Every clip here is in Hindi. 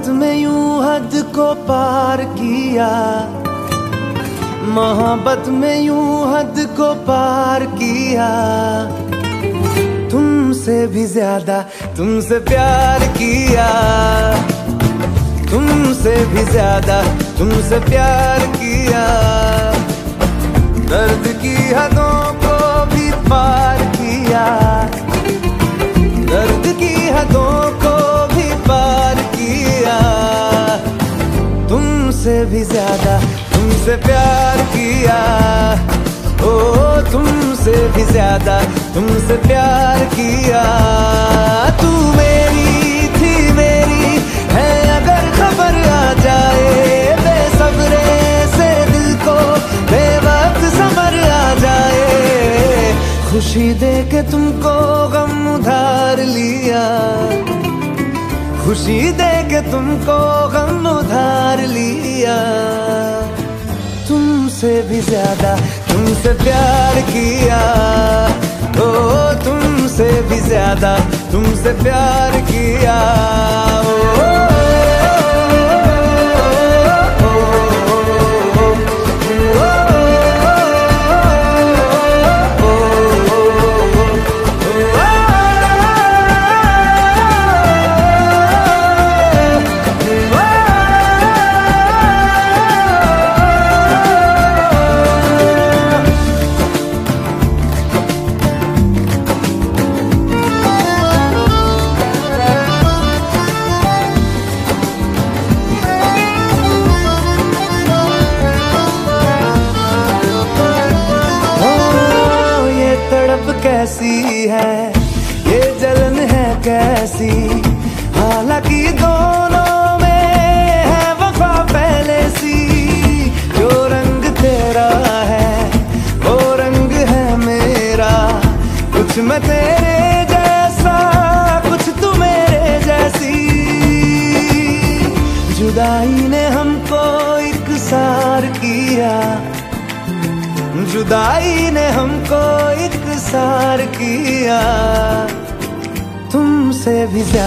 मोहब्बत में यूँ हद को पार किया। मोहब्बत में यूँ हद को पार किया। तुमसे भी ज़्यादा, तुमसे प्यार किया। तुमसे भी ज़्यादा, तुमसे प्यार किया। दर्द की हदों को भी पार किया। दर्द की हदों को तुमसे भी ज़्यादा तुमसे प्यार किया। ओ, तुमसे भी ज़्यादा तुमसे प्यार किया। तू मेरी थी मेरी, है अगर खबर आ जाए। बेसब्रे से दिल को बेवक्त समर आ जाए। खुशी दे के तुमको गम उधार लिया। खुशी दे के तुमको गम उधार लिया। तुमसे भी ज़्यादा, तुमसे प्यार किया। ओ, तुमसे भी ज़्यादा, तुमसे प्यार किया। ओ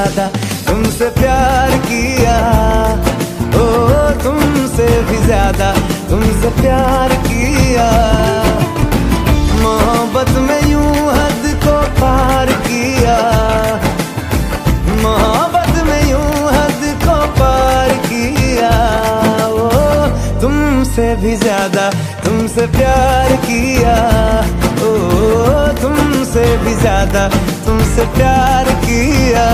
भी भी ज़्यादा तुमसे प्यार किया। ओ तुमसे भी ज़्यादा तुमसे प्यार किया।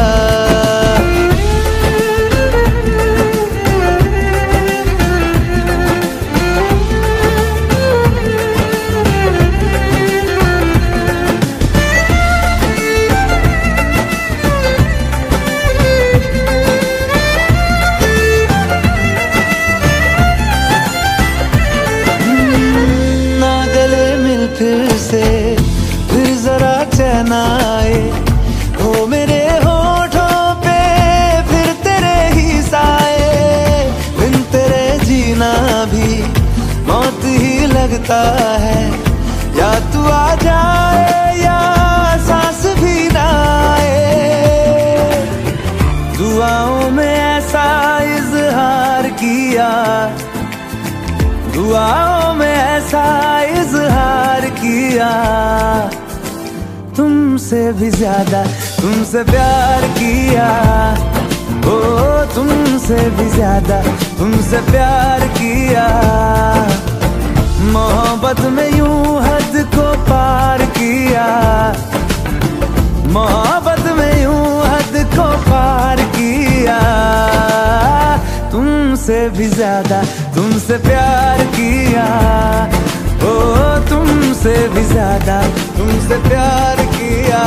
लगता है। या तू आ जाए या सांस भी ना आए। दुआओं में ऐसा इजहार किया। दुआओं में ऐसा इजहार किया। तुमसे भी ज़्यादा, तुमसे प्यार किया। ओ, तुमसे भी ज़्यादा, तुमसे प्यार किया। मोहब्बत में यूँ हद को पार किया। मोहब्बत में यूँ हद को पार किया। तुमसे भी ज़्यादा, तुमसे प्यार किया। ओ, तुमसे भी ज़्यादा, तुमसे प्यार किया।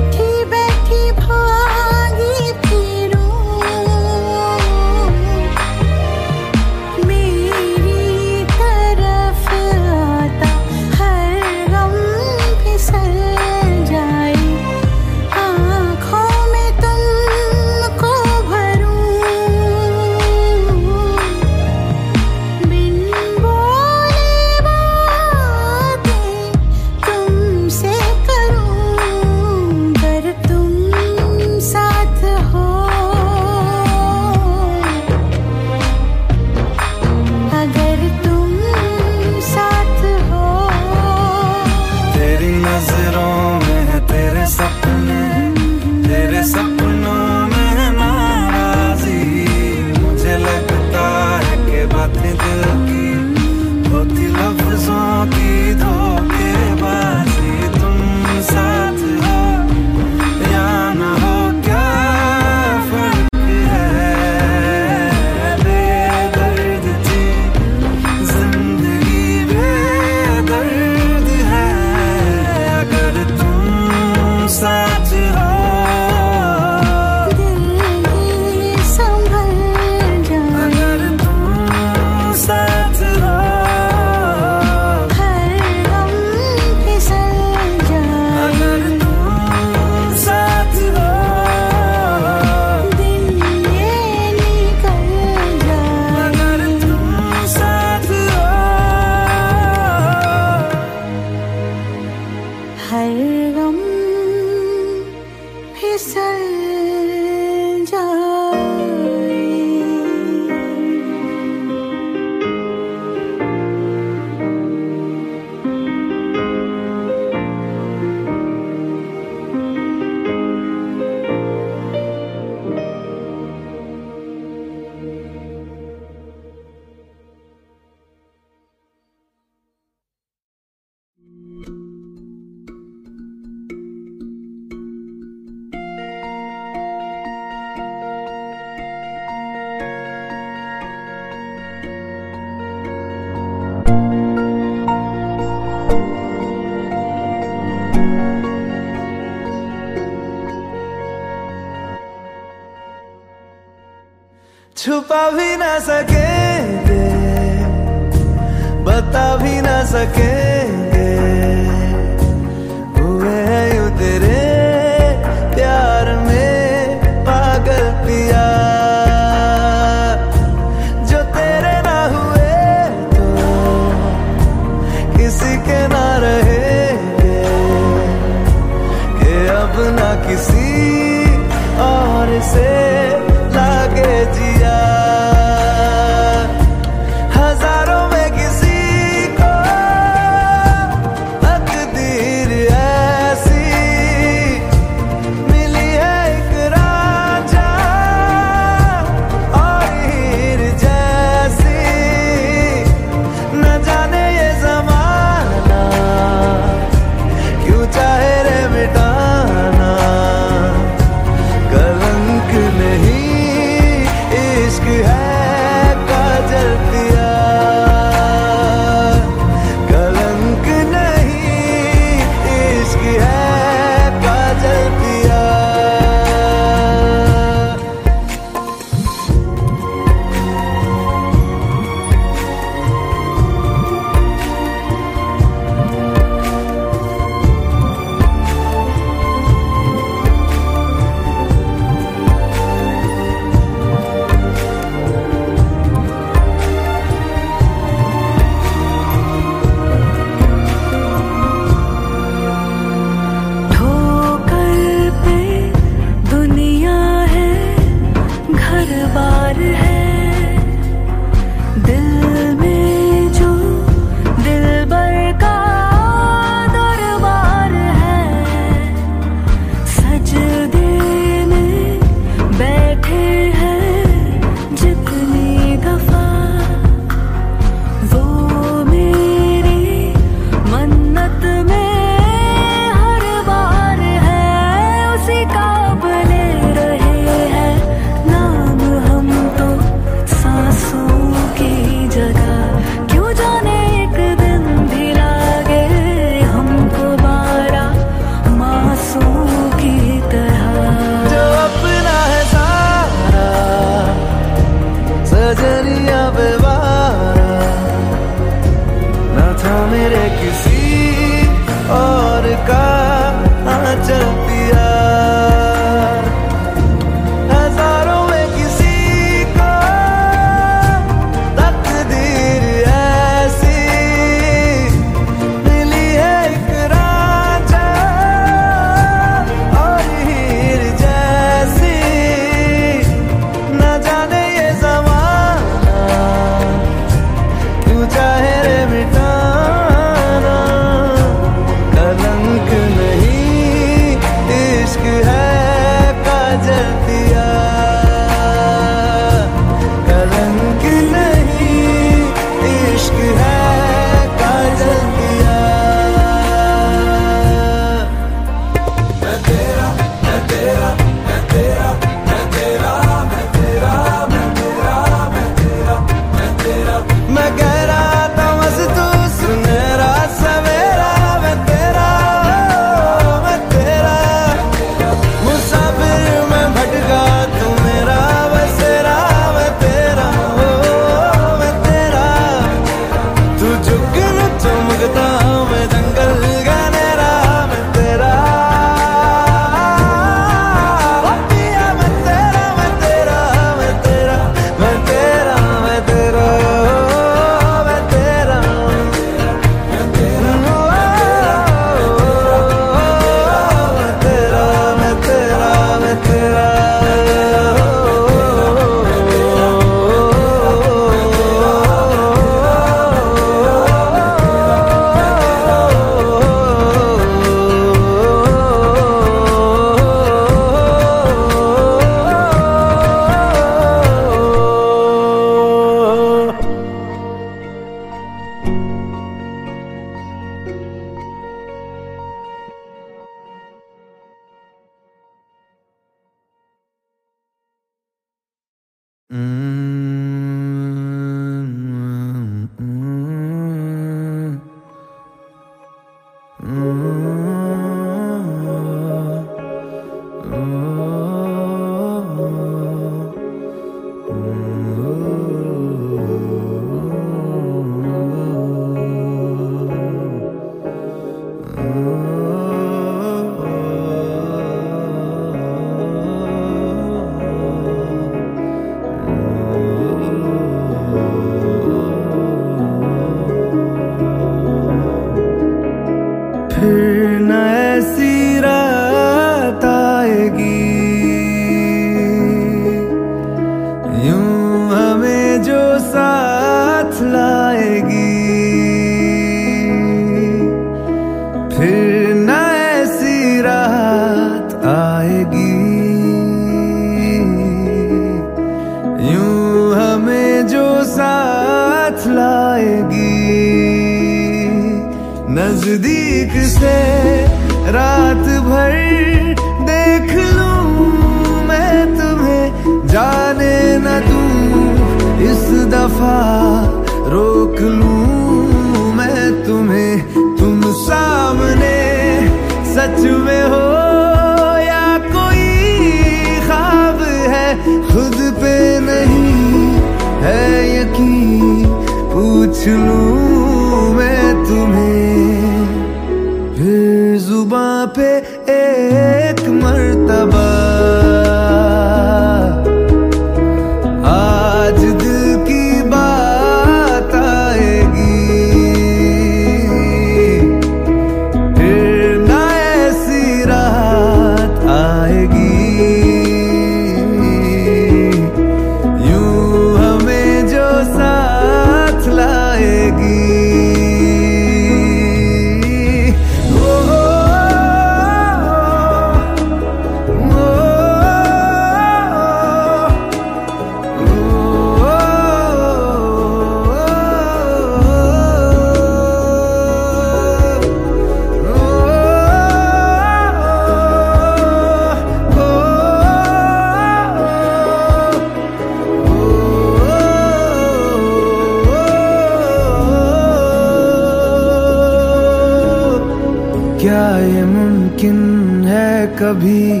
कभी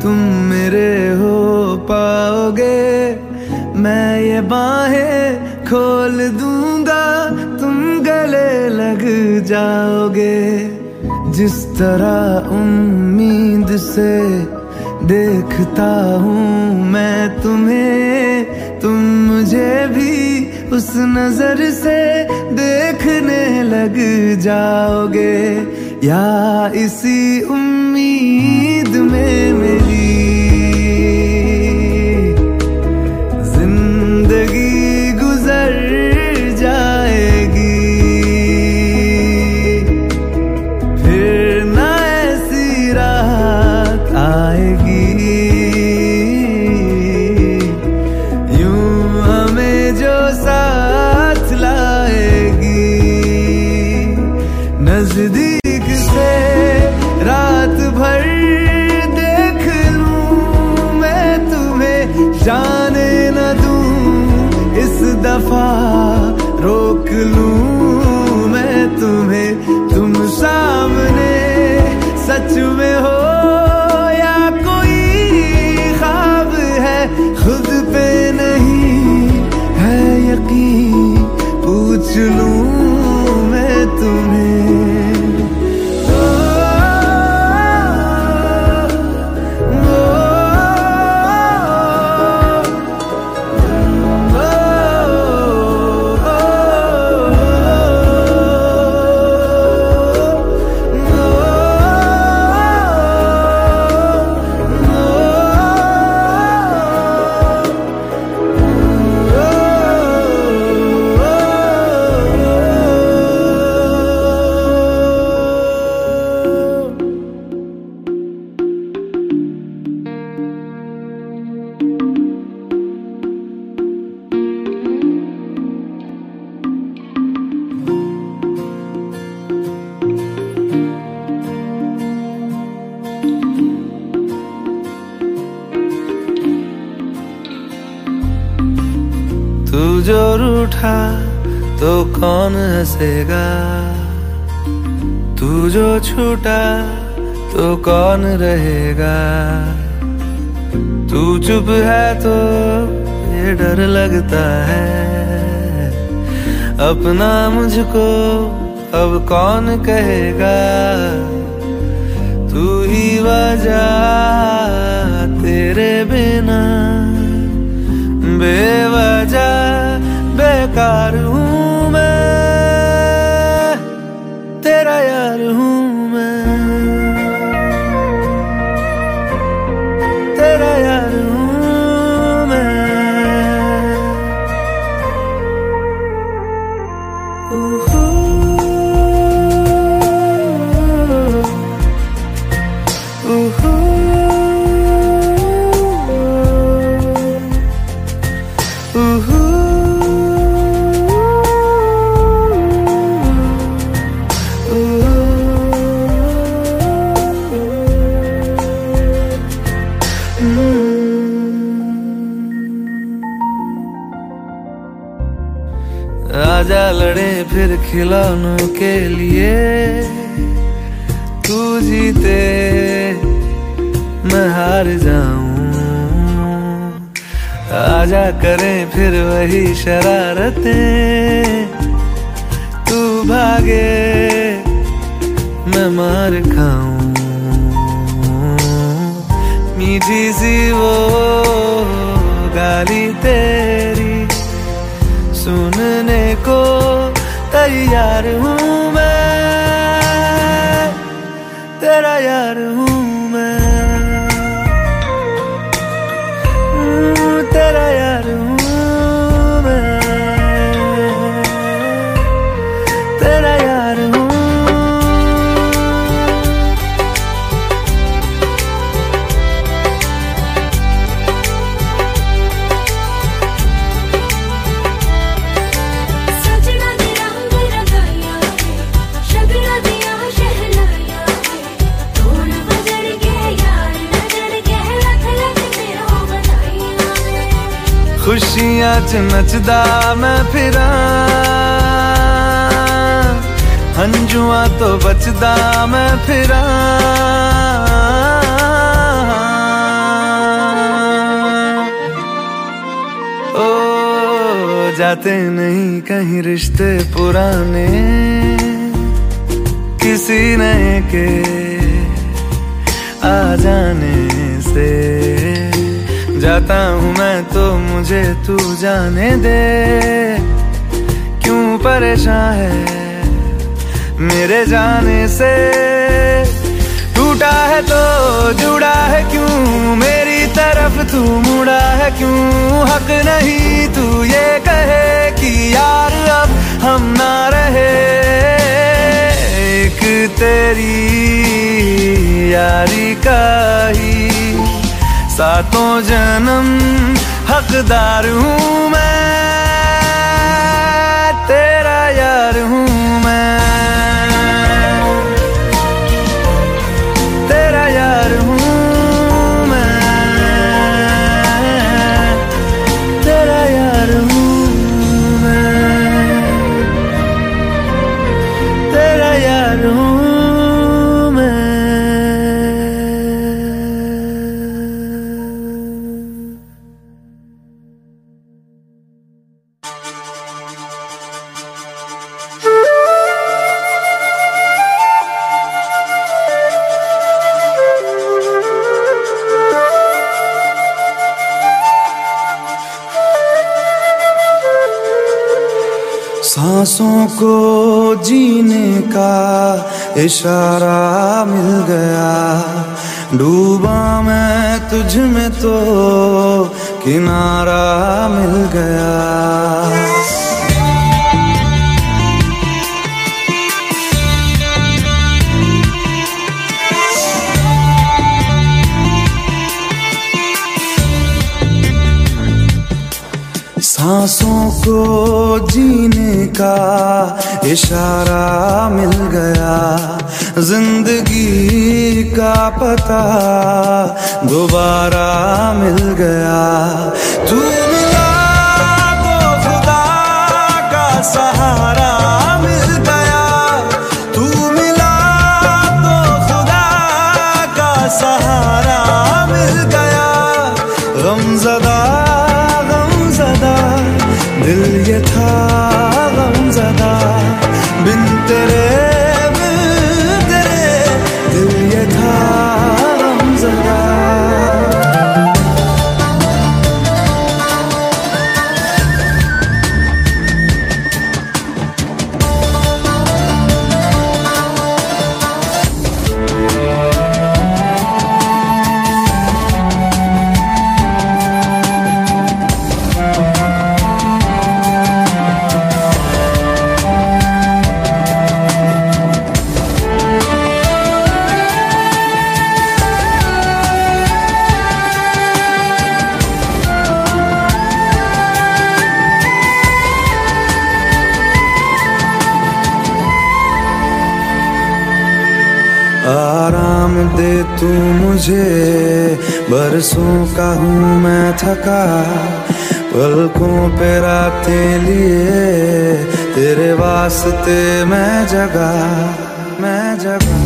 तुम मेरे हो पाओगे? मैं ये बाहें खोल दूँगा, तुम गले लग जाओगे। जिस तरह उम्मीद से देखता हूँ मैं तुम्हें, तुम मुझे भी उस नज़र से देखने लग जाओगे। या इसी उम्मीद में मेरी छूटा तो कौन रहेगा? तू चुप है तो ये डर लगता है। अपना मुझको अब कौन कहेगा? तू ही वजह तेरे बिना। बेवजह बेकार हूँ खिलौनों के लिए तू जीते, मैं हार जाऊँ। आजा करें फिर वही शरारतें। तू भागे, मैं मार खाऊं। मीठी सी वो गाली तेरी सुनने को तैयार हूँ मैं तेरा यार हूँ नचदा मैं फिरा। हंजुआ तो बचदा मैं फिरा। ओ, जाते नहीं कहीं रिश्ते पुराने। किसी नए के आ जाने जाता हूँ मैं तो मुझे तू जाने दे। क्यों परेशान है मेरे जाने से? टूटा है तो जुड़ा है क्यों? मेरी तरफ़ तू मुड़ा है क्यों? हक नहीं तू ये कहे कि यार अब हम ना रहे। एक तेरी यारी का ही सातों जन्म हकदार हूँ मैं तेरा यार हूँ मैं। जीने का इशारा मिल गया। डूबा मैं तुझ में तो किनारा मिल गया। सांसों को जीने का इशारा मिल गया, ज़िंदगी का पता दोबारा मिल गया। तू मिला तो का सहारा मिल गया। तू मिला तो का सहारा मिल गया। दिल ये था तेरे तू मुझे, बरसों का हूँ मैं थका। पलकों पे रातें लिए, तेरे वास्ते मैं जगा मैं जगा।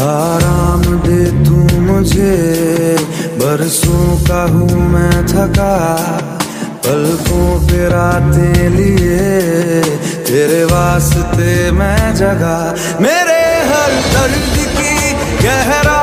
आराम दे तू मुझे, बरसों का हूँ मैं थका। पलकों पे रातें लिए तेरे वास्ते मैं जगा मेरे हर दर्द की गहराई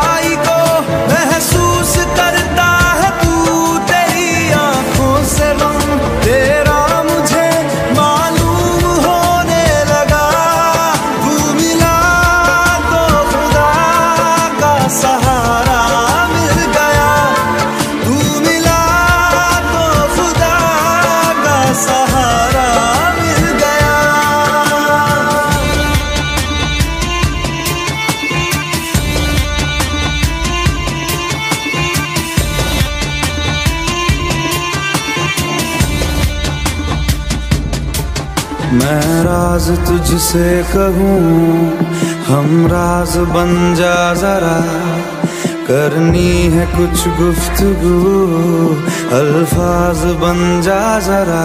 तुझसे कहूँ, हम राज बन जा जरा। करनी है कुछ गुफ्तगु, अल्फाज बन जा जरा।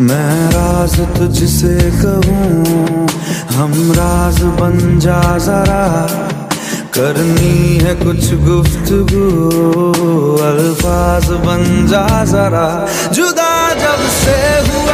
मैं राज तुझसे कहूँ, हम राज बन जा जरा। करनी है कुछ गुफ्तगु। अल्फाज बन जा जरा। जुदा जब से हूँ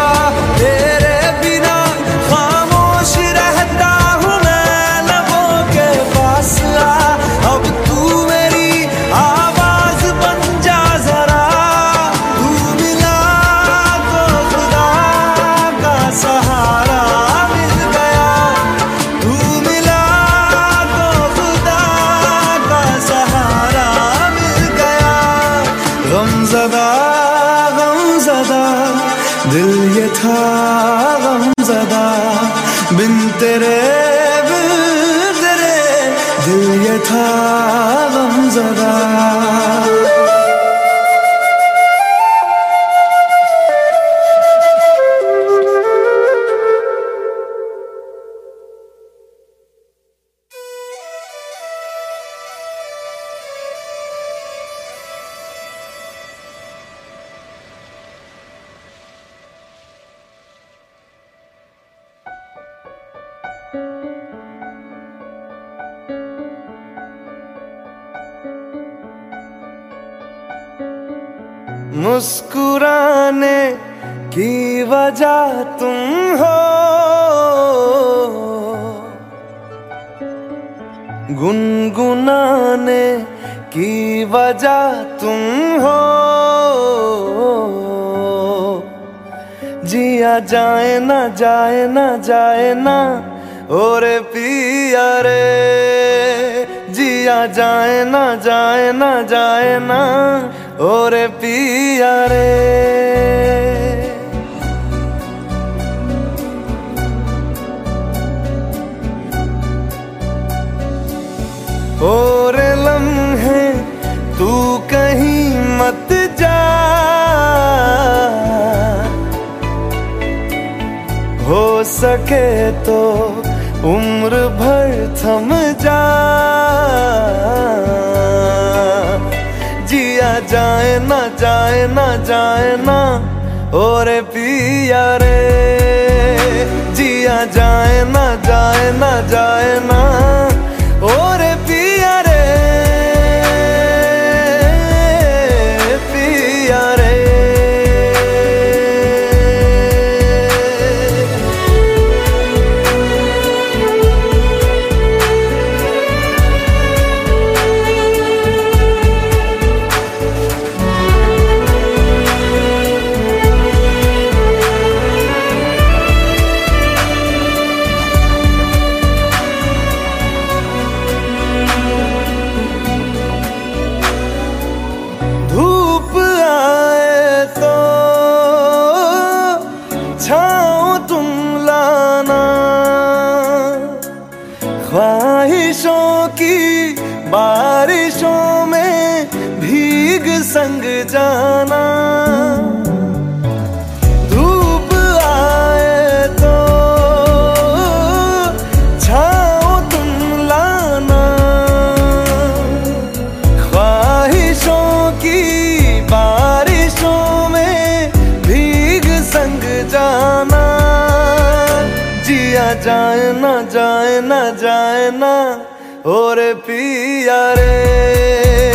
रे पिया रे।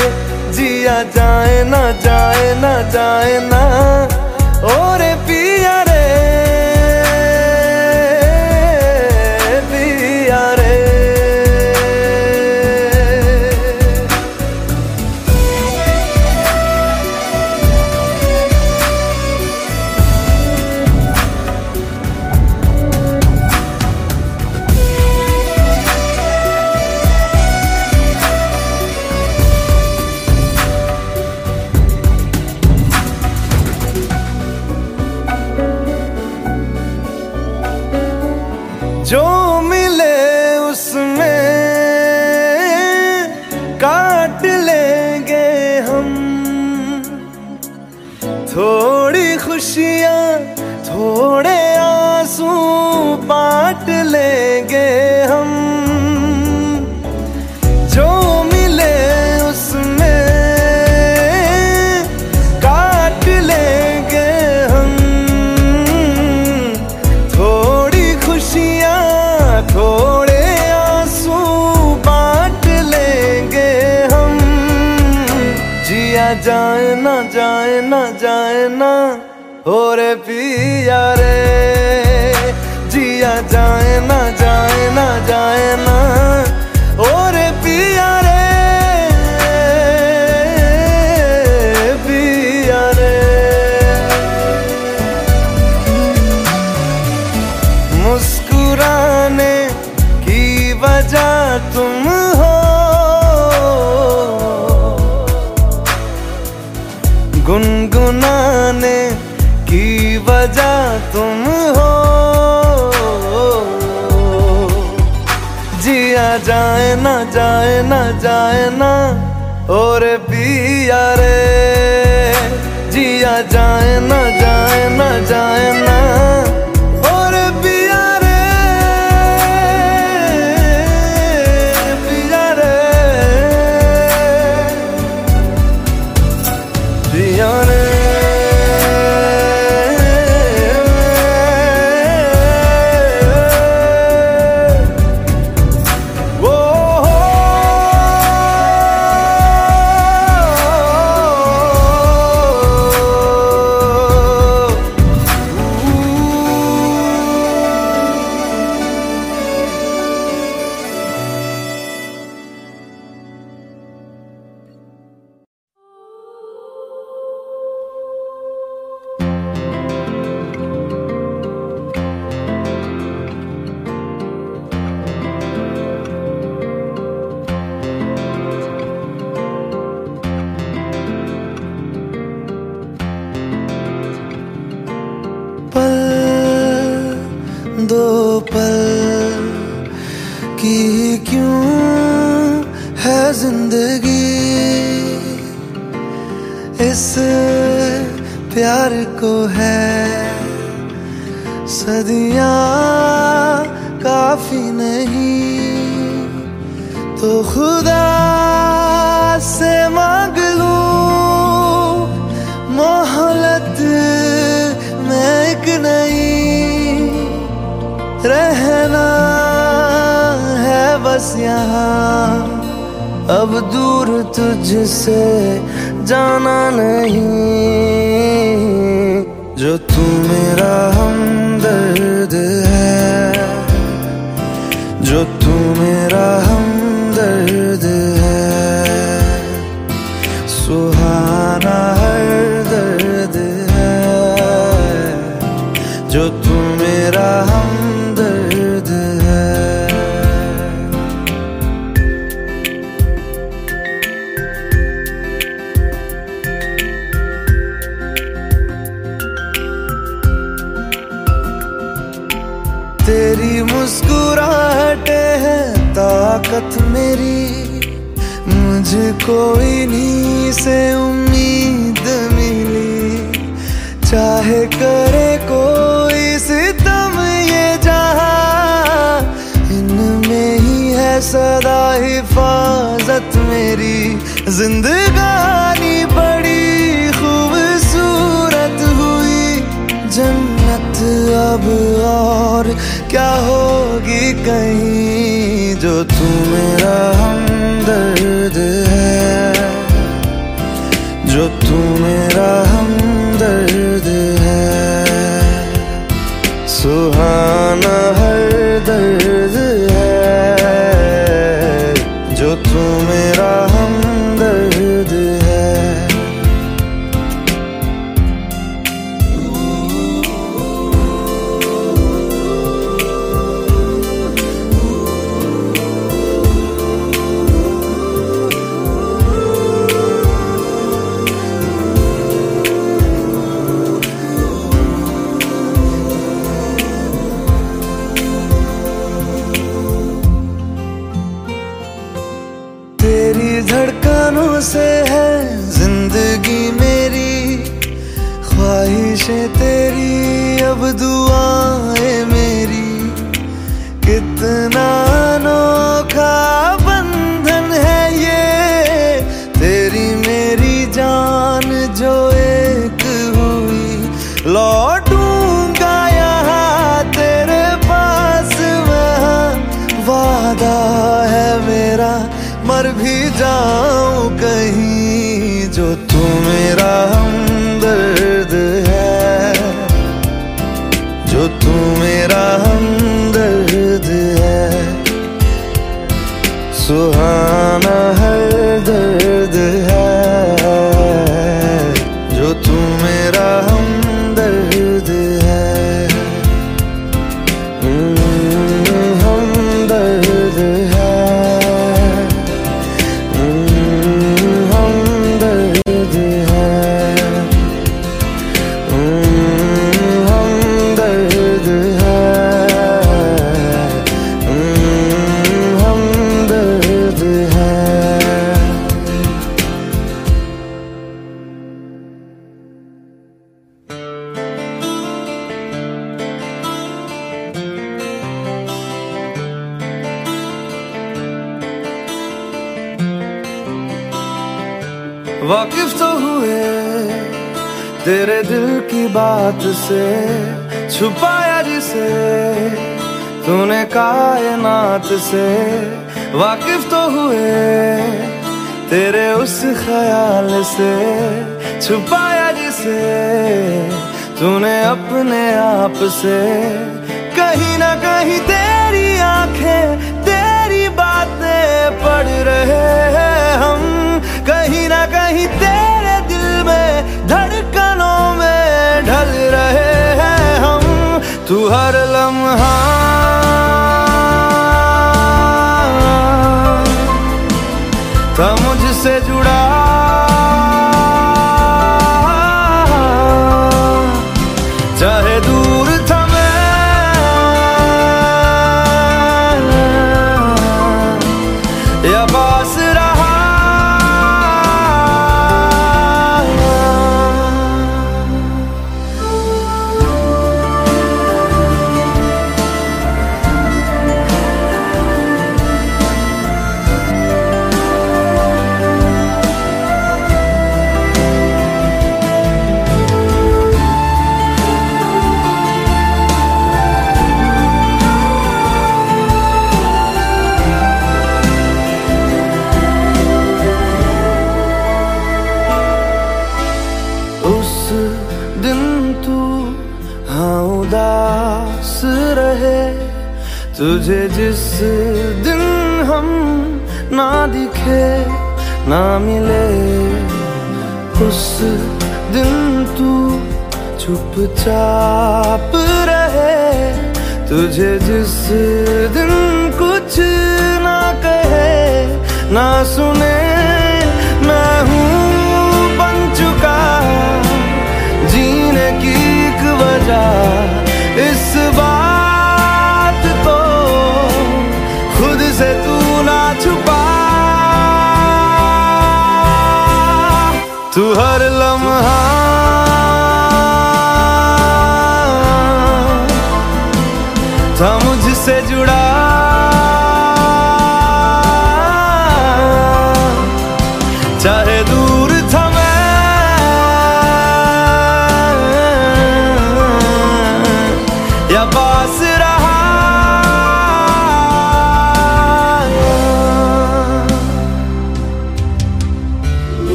जिया जाए ना जाए ना जाए ना। और ना और पिया यारे जिया जाए ना जाए ना जाए ना तुझसे जाना नहीं। मुस्कुराहटे है ताकत मेरी। मुझे कोई नहीं से उम्मीद मिली। चाहे करे कोई सितम ये जहा, इनमें ही है सदा हिफाजत मेरी। जिंदगानी बड़ी खूबसूरत हुई। जन्नत अब और क्या हो कहीं जो तू मेरा हमदर्द है जो तू मेरा बात से, छुपाया जिसे, तूने कायनात से, वाकिफ तो हुए, तेरे उस ख्याल से, छुपाया जिसे, तूने अपने आप से, कहीं ना कहीं तेरी आँखें, तेरी बातें पढ़ रहे हैं हम, कहीं ना कहीं तेरे ढल रहे हैं हम तू हर लम्हा। था मुझसे जुड़ा ना दिखे, ना मिले। उस दिन तू चुपचाप रहे। तुझे जिस दिन कुछ ना कहे, ना सुने, मैं हूँ बन चुका। जीने की एक वजह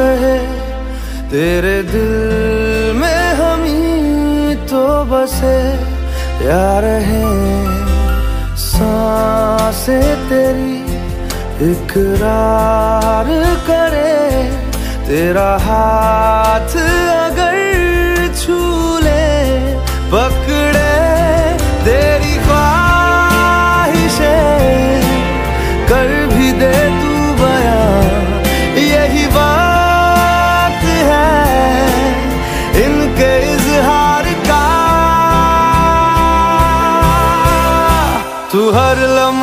कहे तेरे दिल में हम ही तो बसे यार हैं। सांसे तेरी इकरार करे, तेरा हाथ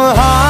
लम्हा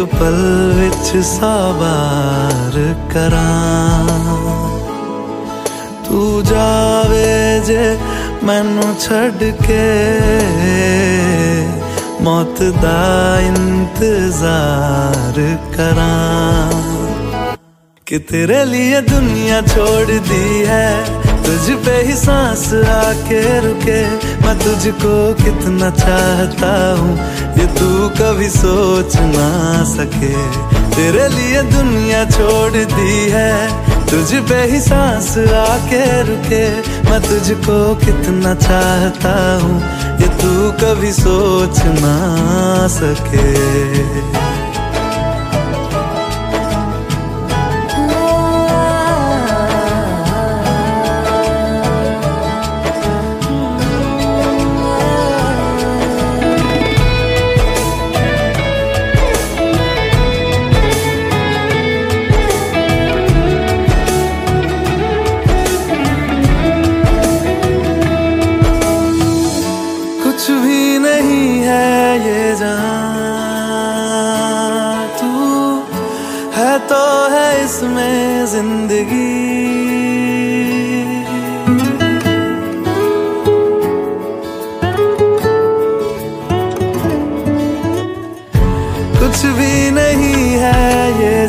ਇੱਕ ਪਲ ਵਿੱਚ ਸਾਬਾਰ ਕਰਾਂ ਤੂੰ ਜਾਵੇ ਜੇ ਮੈਨੂੰ ਛੱਡ ਕੇ ਮੌਤ ਦਾ ਇੰਤਜ਼ਾਰ ਕਰਾਂ कि तेरे लिए दुनिया छोड़ दी है तुझ पे ही सांस आके रुके। मैं तुझको कितना चाहता हूँ, ये तू कभी सोच ना सके। तेरे लिए दुनिया छोड़ दी है तुझ पे ही सांस आके रुके। मैं तुझको कितना चाहता हूँ, ये तू कभी सोच ना सके।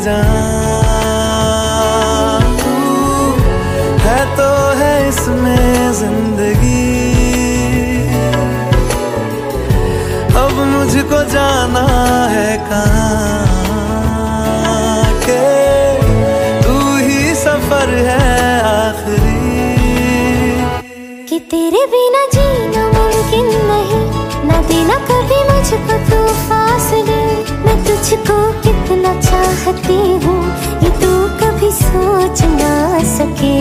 जहाँ है तो है इसमें ज़िंदगी। अब मुझको जाना है कहाँ? तुझको कितना चाहती हूँ ये तू कभी सोच ना सके।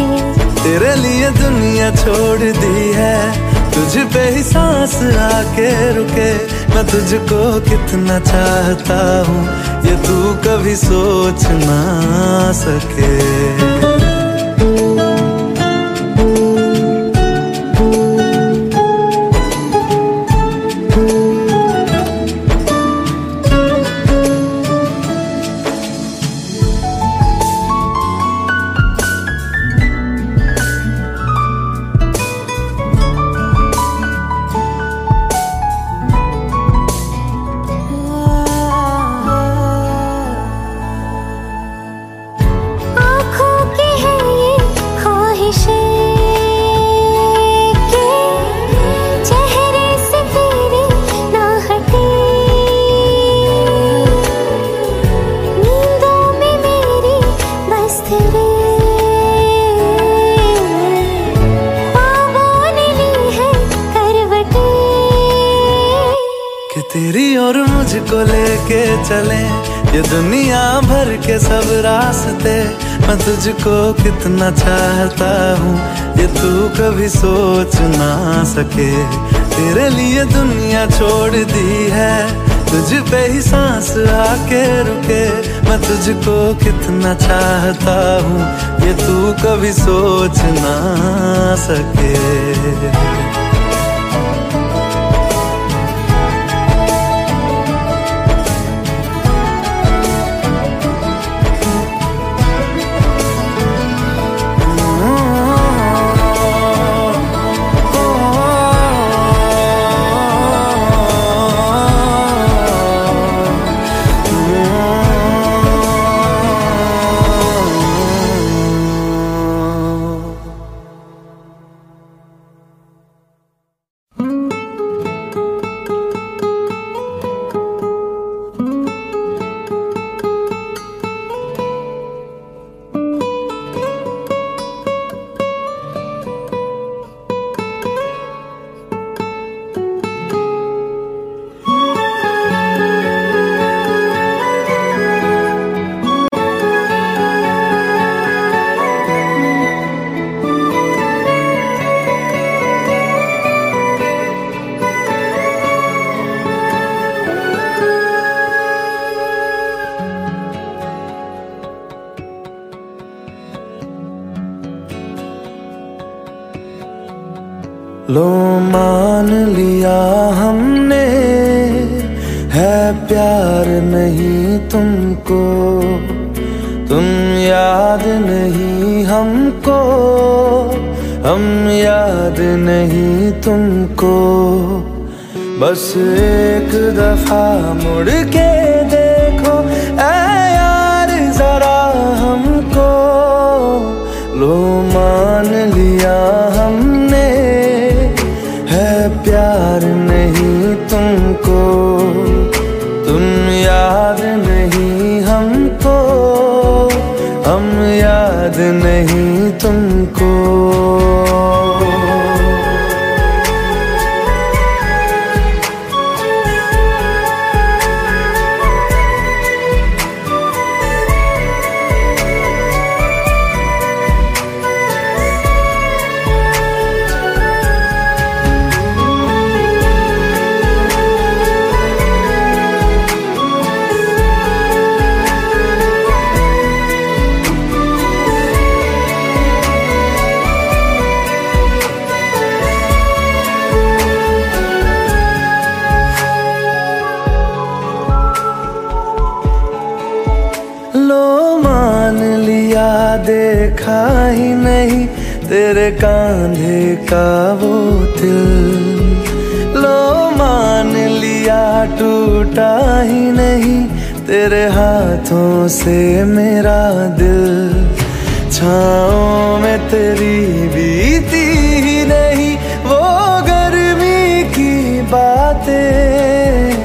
तेरे लिए दुनिया छोड़ दी है, तुझ पे ही सांस आके रुके। मैं तुझको कितना चाहता हूँ ये तू कभी सोच ना सके। कितना चाहता हूँ ये तू कभी सोच ना सके। तेरे लिए दुनिया छोड़ दी है, तुझ पे ही सांस आके रुके। मैं तुझको कितना चाहता हूँ ये तू कभी सोच ना सके। बस एक दफ़ा मुड़ के तेरे कांधे का वो दिल। लो मान लिया, टूटा ही नहीं। तेरे हाथों से मेरा दिल। छाओ में तेरी बीती ही नहीं। वो गर्मी की बातें।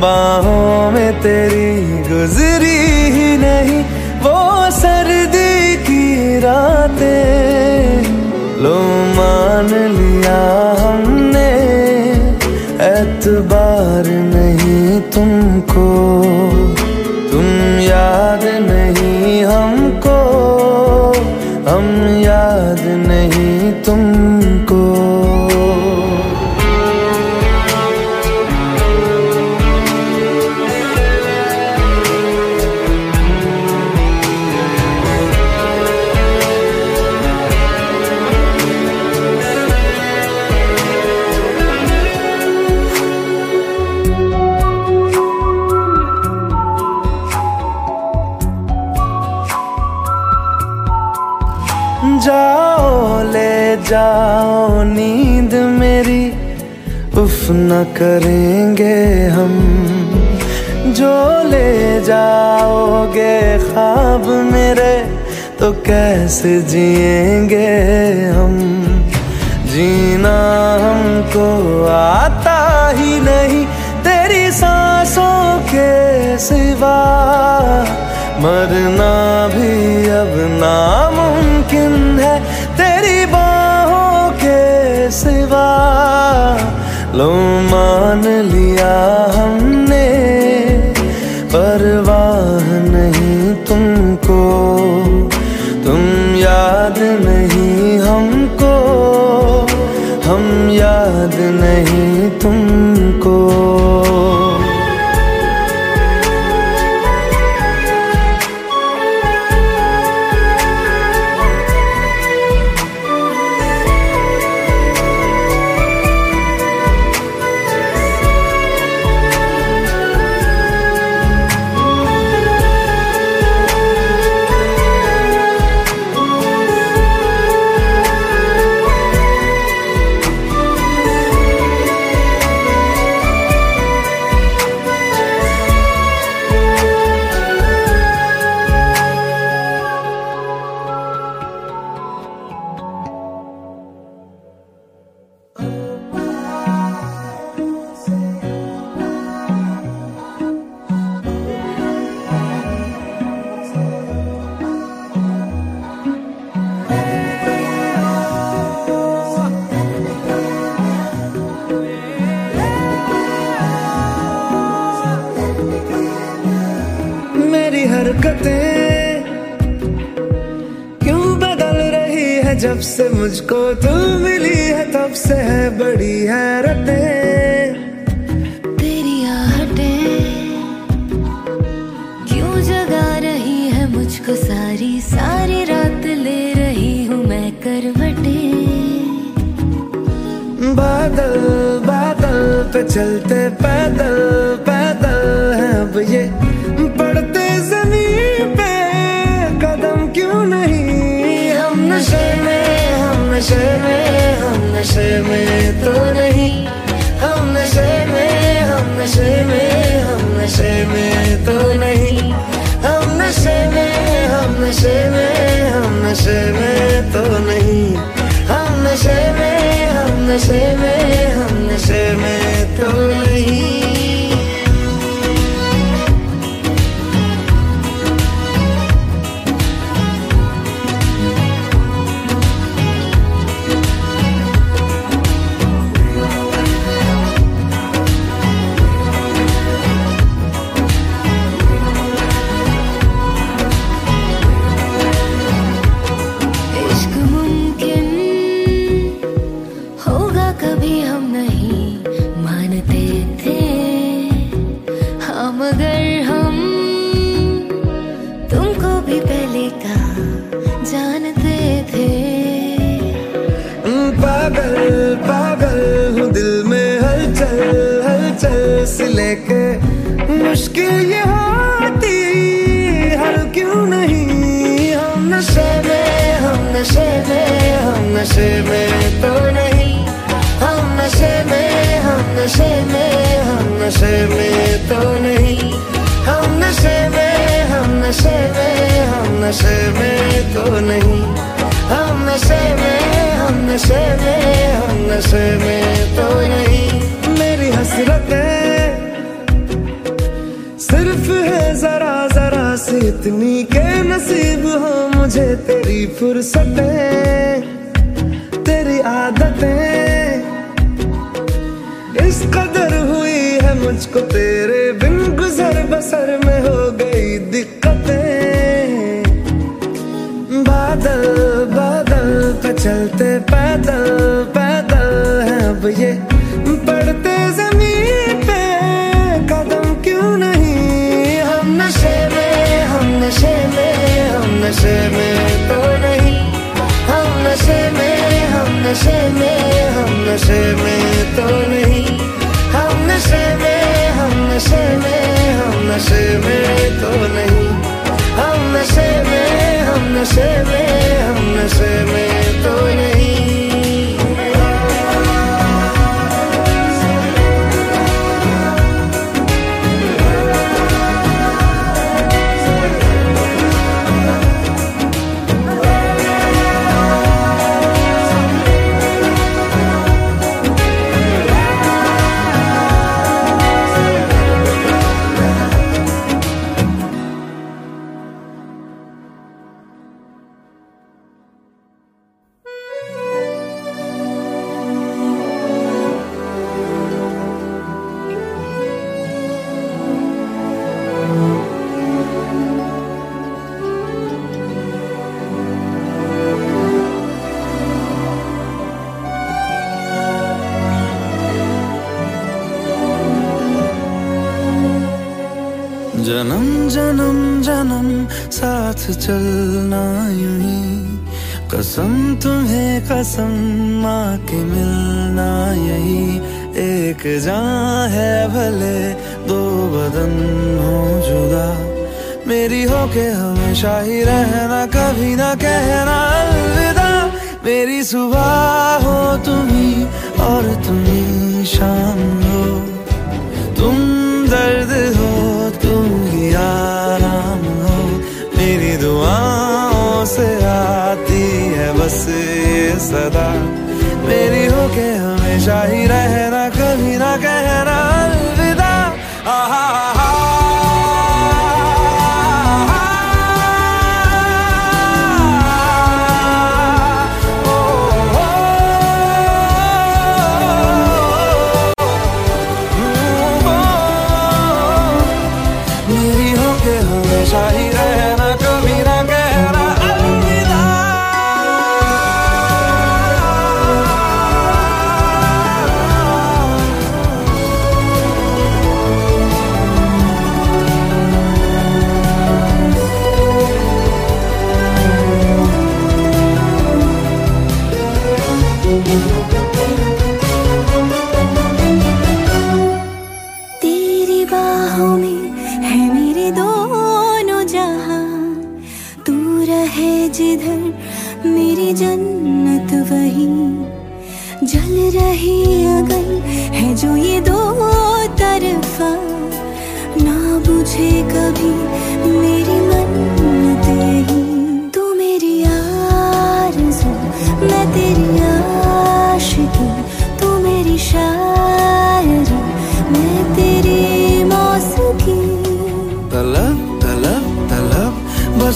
बाहों में तेरी गुजरी ही नहीं। वो सर्दी की रातें। लो मान लिया हमने एतबार नहीं तुमको। तुम याद नहीं हमको, हम याद नहीं तुमको। न करेंगे हम। जो ले जाओगे ख्वाब मेरे तो कैसे जिएँगे हम? जीना हमको आता ही नहीं, तेरी सांसों के सिवा। मरना भी अब नामुमकिन है, तेरी बाहों के सिवा। लो मान लिया हमने परवाह नहीं तुमको। तुम याद नहीं हमको हम याद नहीं मुझको तू मिली है तब से है बड़ी हैरतें। तेरी आहटें। क्यों जगा रही है मुझको सारी? सारी रात ले रही हूँ मैं करवटें। बादल बादल पे चलते पैदल पैदल है अब ये। नशे में हम नशे में तो नहीं हम नशे में हम नशे में हम नशे में तो नहीं हम नशे में हम नशे में हम नशे में तो नहीं हम नशे में हम नशे में हम नशे में तो नहीं नशे में तो नहीं। हम नशे में, हम नशे में, हम नशे में तो नहीं। मेरी हसरतें सिर्फ़ है जरा जरा से इतनी के नसीब हो मुझे। तेरी फुर्सतें, तेरी आदतें, इस कदर हुई है मुझको तेरे पैदल पैदल है अब ये पड़ते ज़मीन पे कदम क्यों नहीं हम नशे में हम नशे में हम नशे में तो नहीं हम नशे में हम नशे में हम नशे में तो नहीं हम नशे में हम नशे में हम नशे में तो नहीं हम नशे में हम नशे में हम नशे में तो नहीं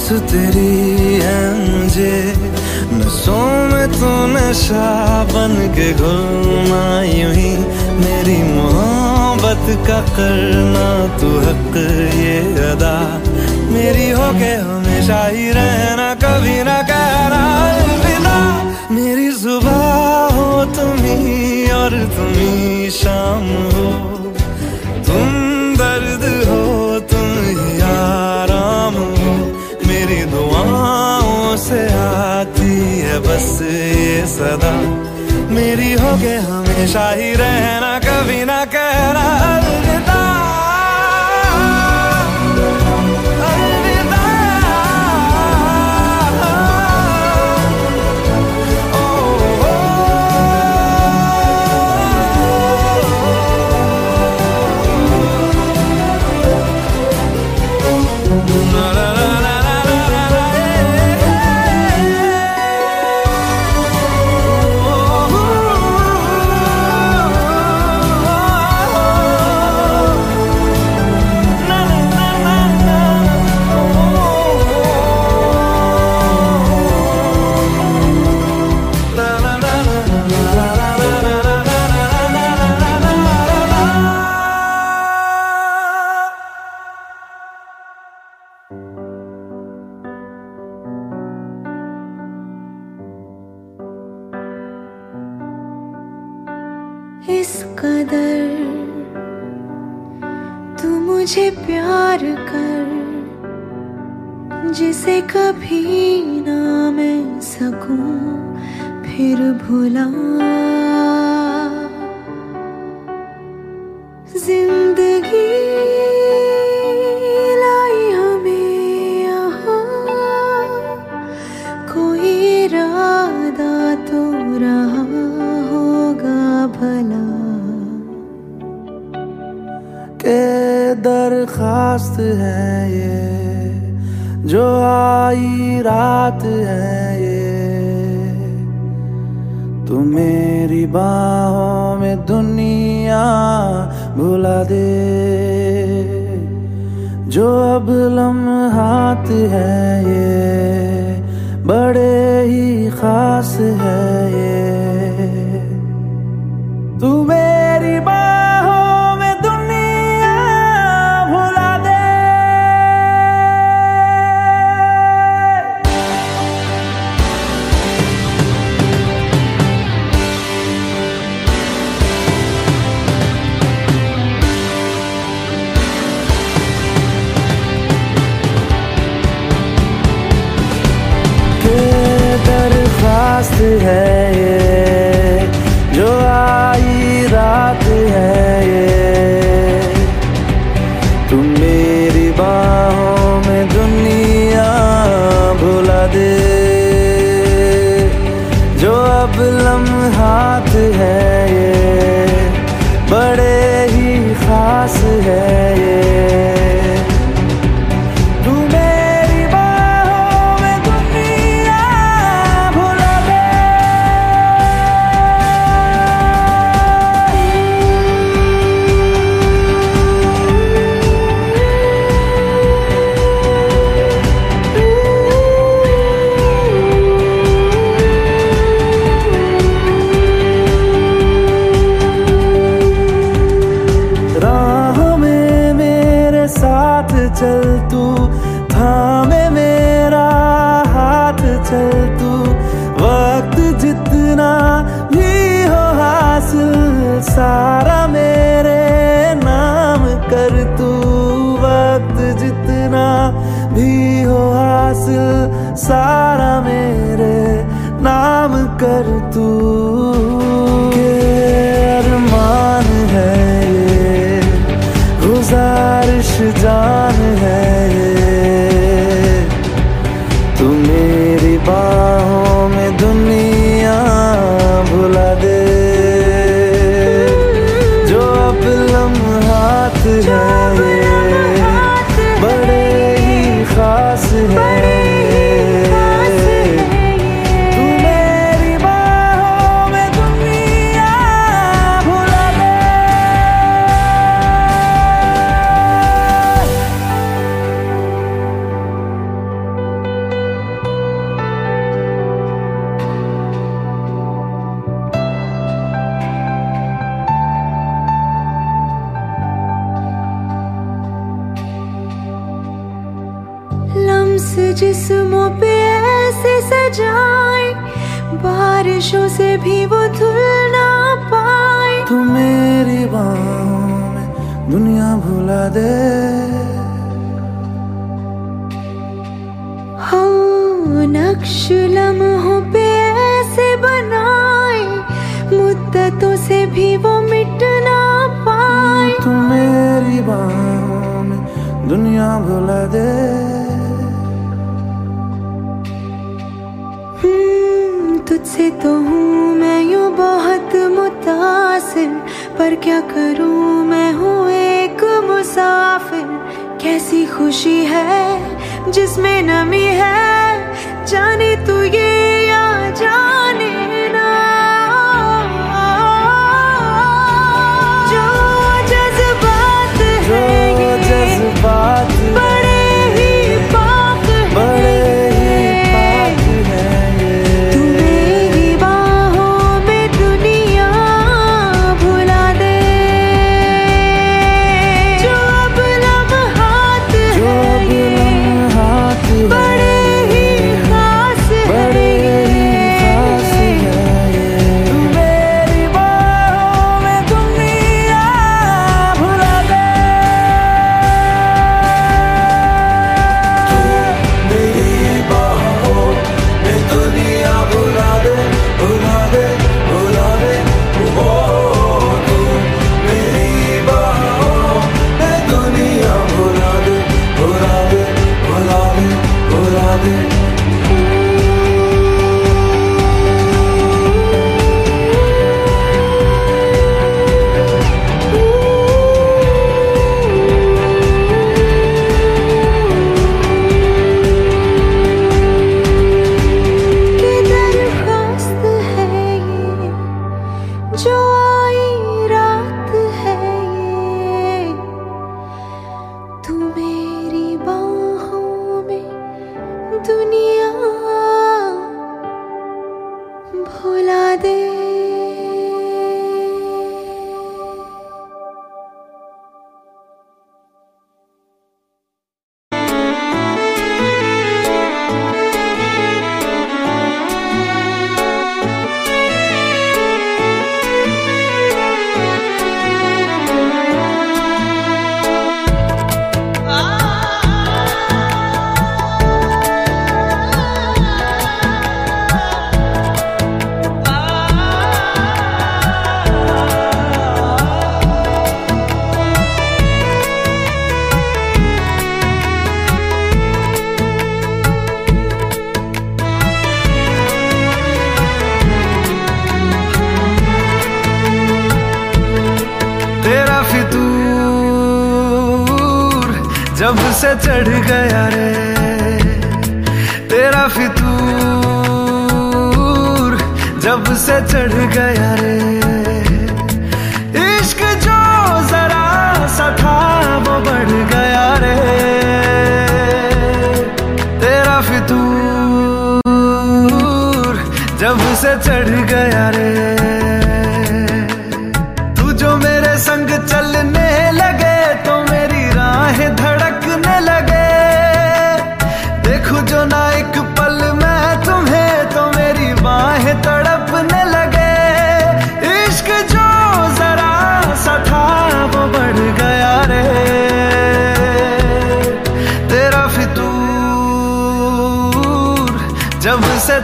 सांस तेरी है मुझे नसों में तू नशा बन के घुलना यूँ ही। मेरी मोहब्बत का करना तू हक ये अदा। मेरी हो के हमेशा ही रहना, कभी ना कहना बिना। मेरी सुबह हो तुम्ही और तुम्ही शाम हो। से आती है बस ये सदा। मेरी हो गए हमेशा ही रहना, कभी ना कहना, अलविदा। sun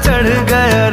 चढ़ गया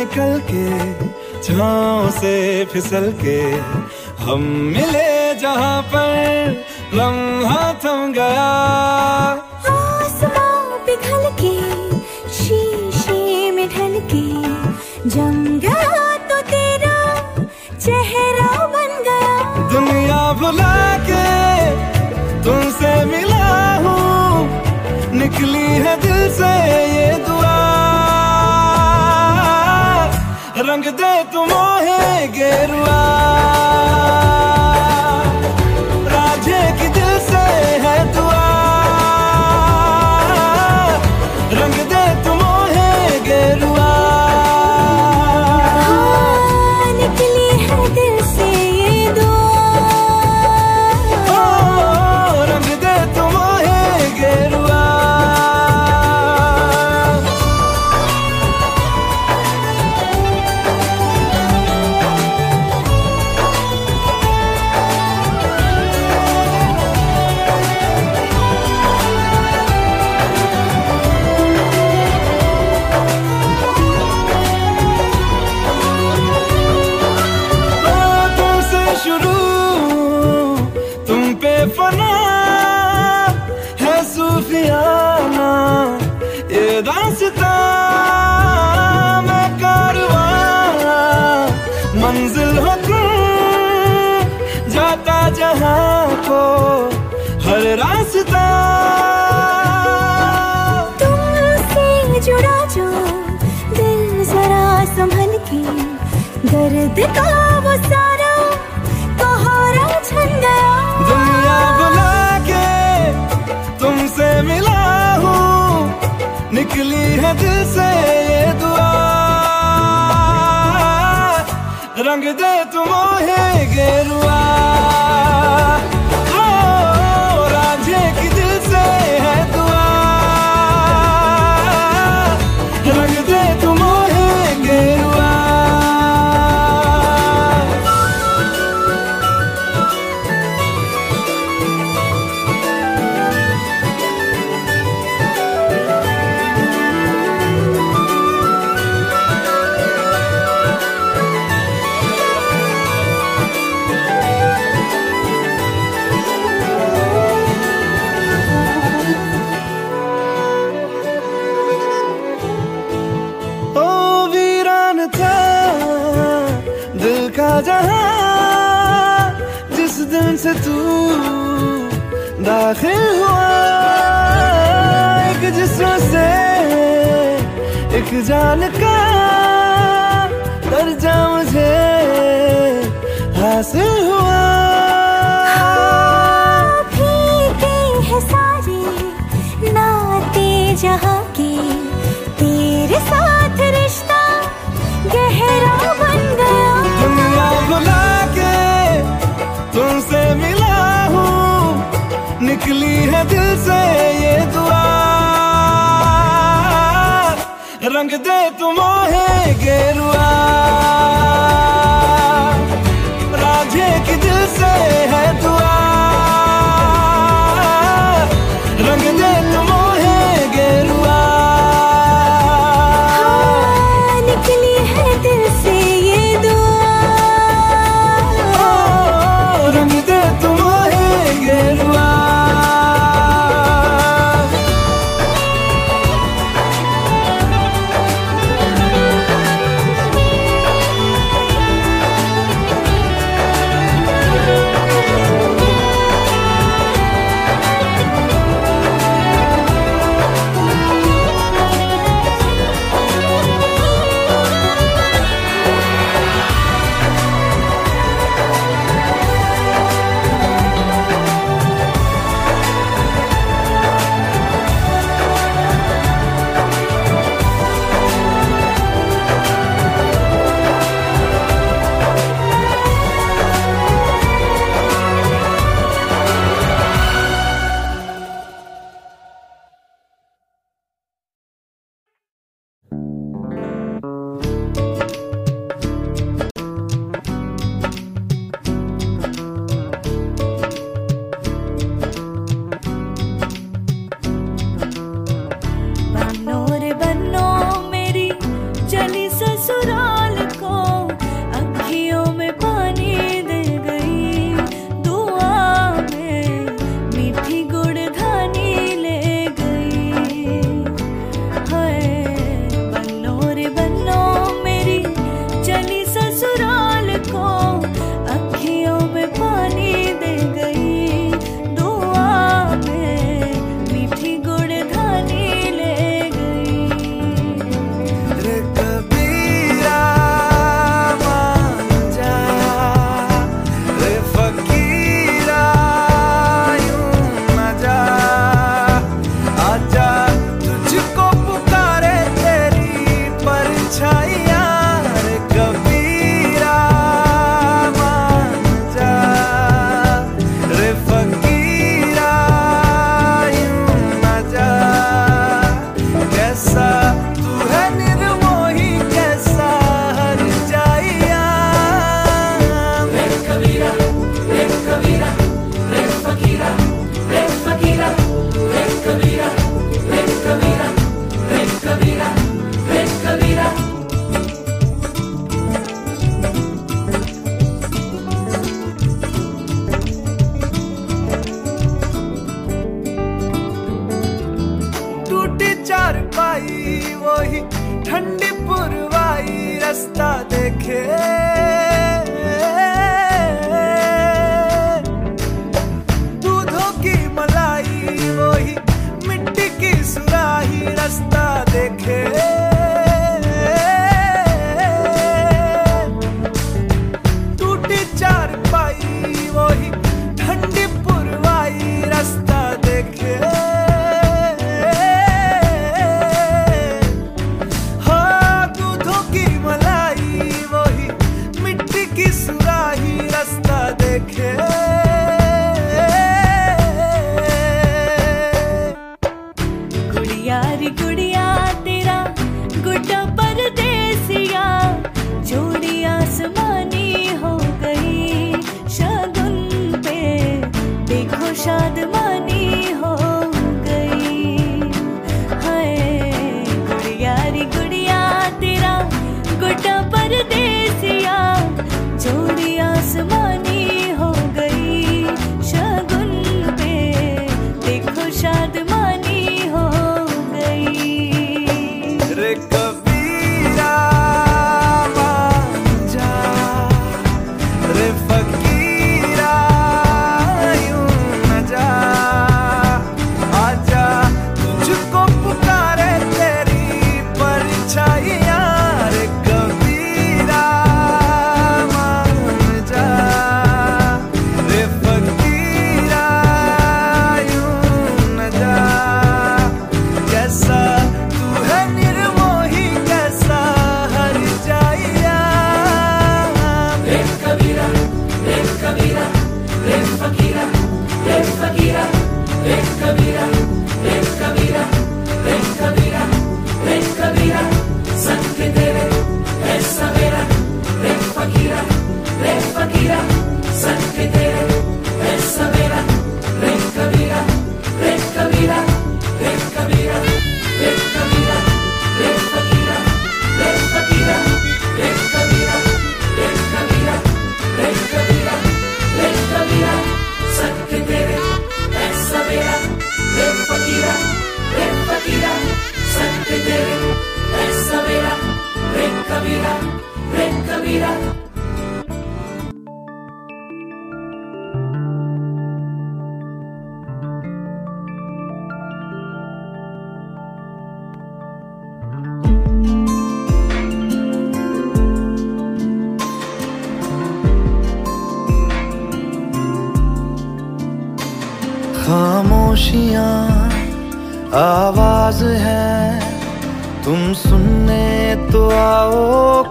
निकल के छाओ से फिसल के हम मिले जहाँ पर लम्हा थम गया। तो तेरा चेहरा बन गया। दुनिया भुला के तुमसे मिला हूँ निकली है दिल से ये दुआ दे तुम गेरुआ दिल से ये दुआ। रंग दे तुम्हें गेरुआ। ओ राझे की दाखिल हुआ। एक जिसम से एक जान का दर्जा मुझे हासिल है दिल से ये दुआ। रंग दे तुम है गेरुआ। राजे की दिल से है दुआ।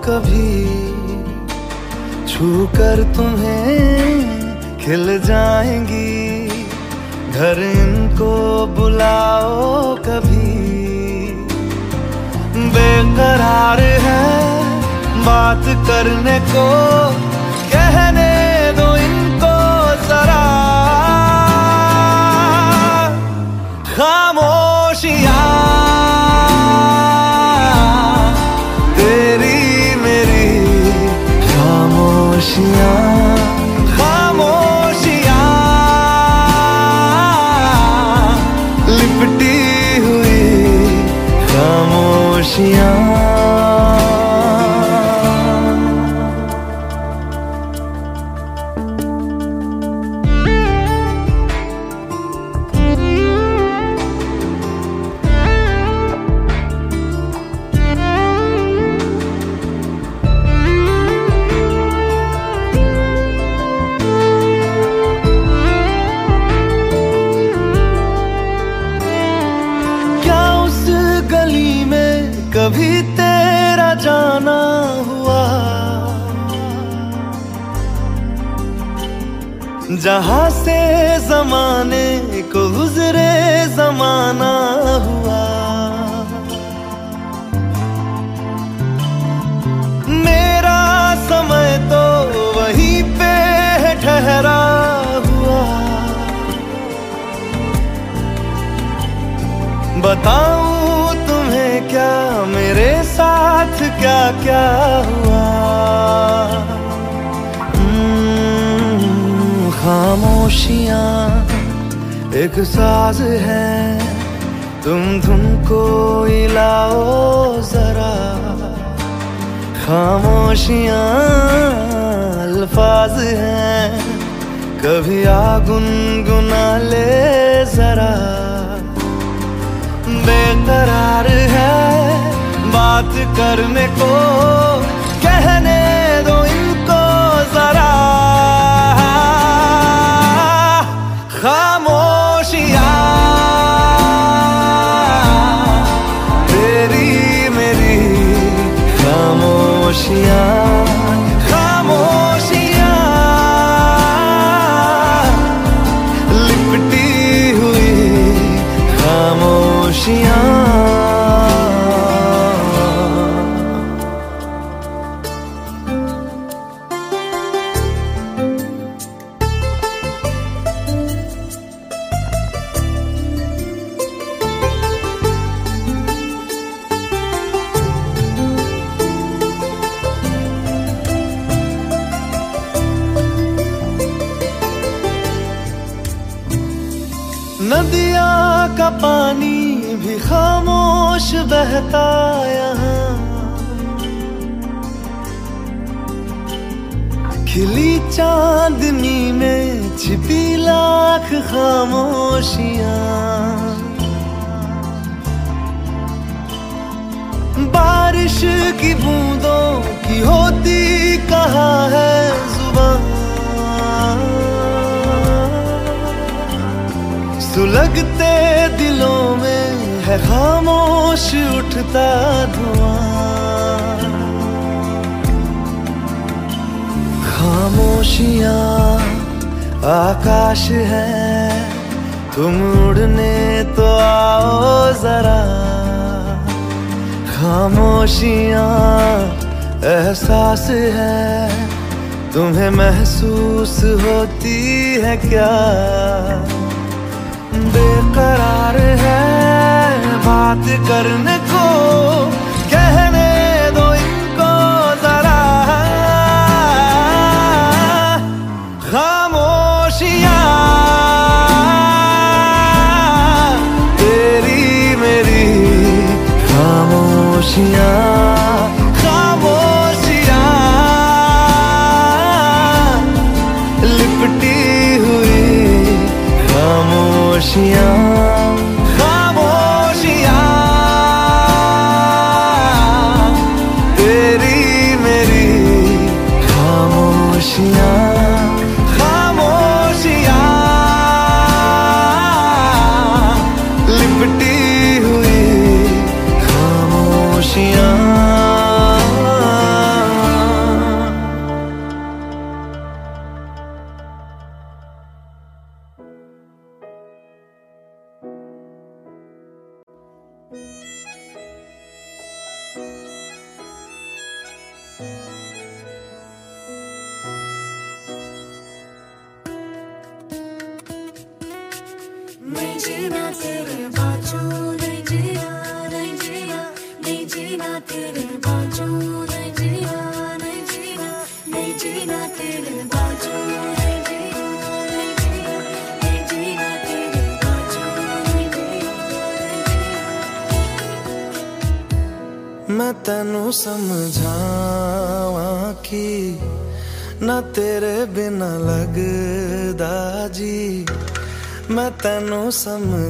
कभी छू कर तुम्हें खिल जाएँगी। घर इनको बुलाओ कभी। बेकरार है बात करने को, कहने दो इनको जरा। खामोशिया। खामोशियाँ लिपटी हुई खामोशियाँ जमाने को गुजरे जमाना हुआ। मेरा समय तो वहीं पे ठहरा हुआ। बताऊँ तुम्हें क्या, मेरे साथ क्या क्या हुआ हम्म, खामोशियाँ एक साज है। तुम धुन को इलाओ जरा। खामोशिया अल्फाज हैं। कभी आ गुनगुना ले जरा। बेकरार है बात करने को। कहने दो इनको जरा। खामोश तेरी मेरी खामोशियाँ खामोशियाँ लिपटी हुई खामोशियाँ। लाख खामोशियाँ। बारिश की बूंदों की होती कहा है ज़ुबान। सुलगते दिलों में है खामोश उठता धुआँ। खामोशियाँ, आकाश है तुम उड़ने तो आओ जरा। खामोशियाँ एहसास है। तुम्हें महसूस होती है क्या? बेकरार है बात करने को। तेनू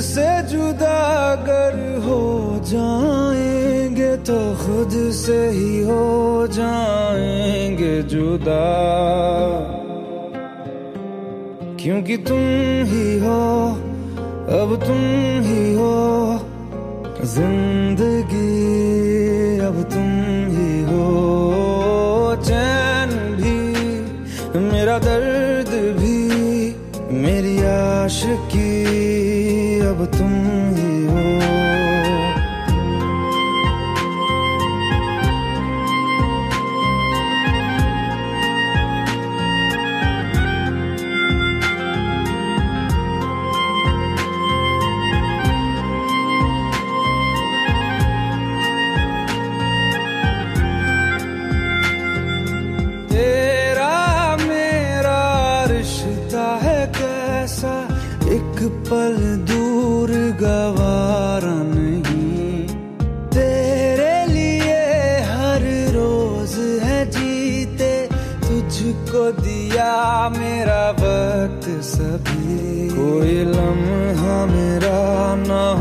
से जुदा अगर हो जाएँगे तो खुद से ही हो जाएँगे जुदा। क्योंकि तुम ही हो, अब तुम ही हो ज़िंदगी मेरा वक्त सभी। कोई लम्हा मेरा ना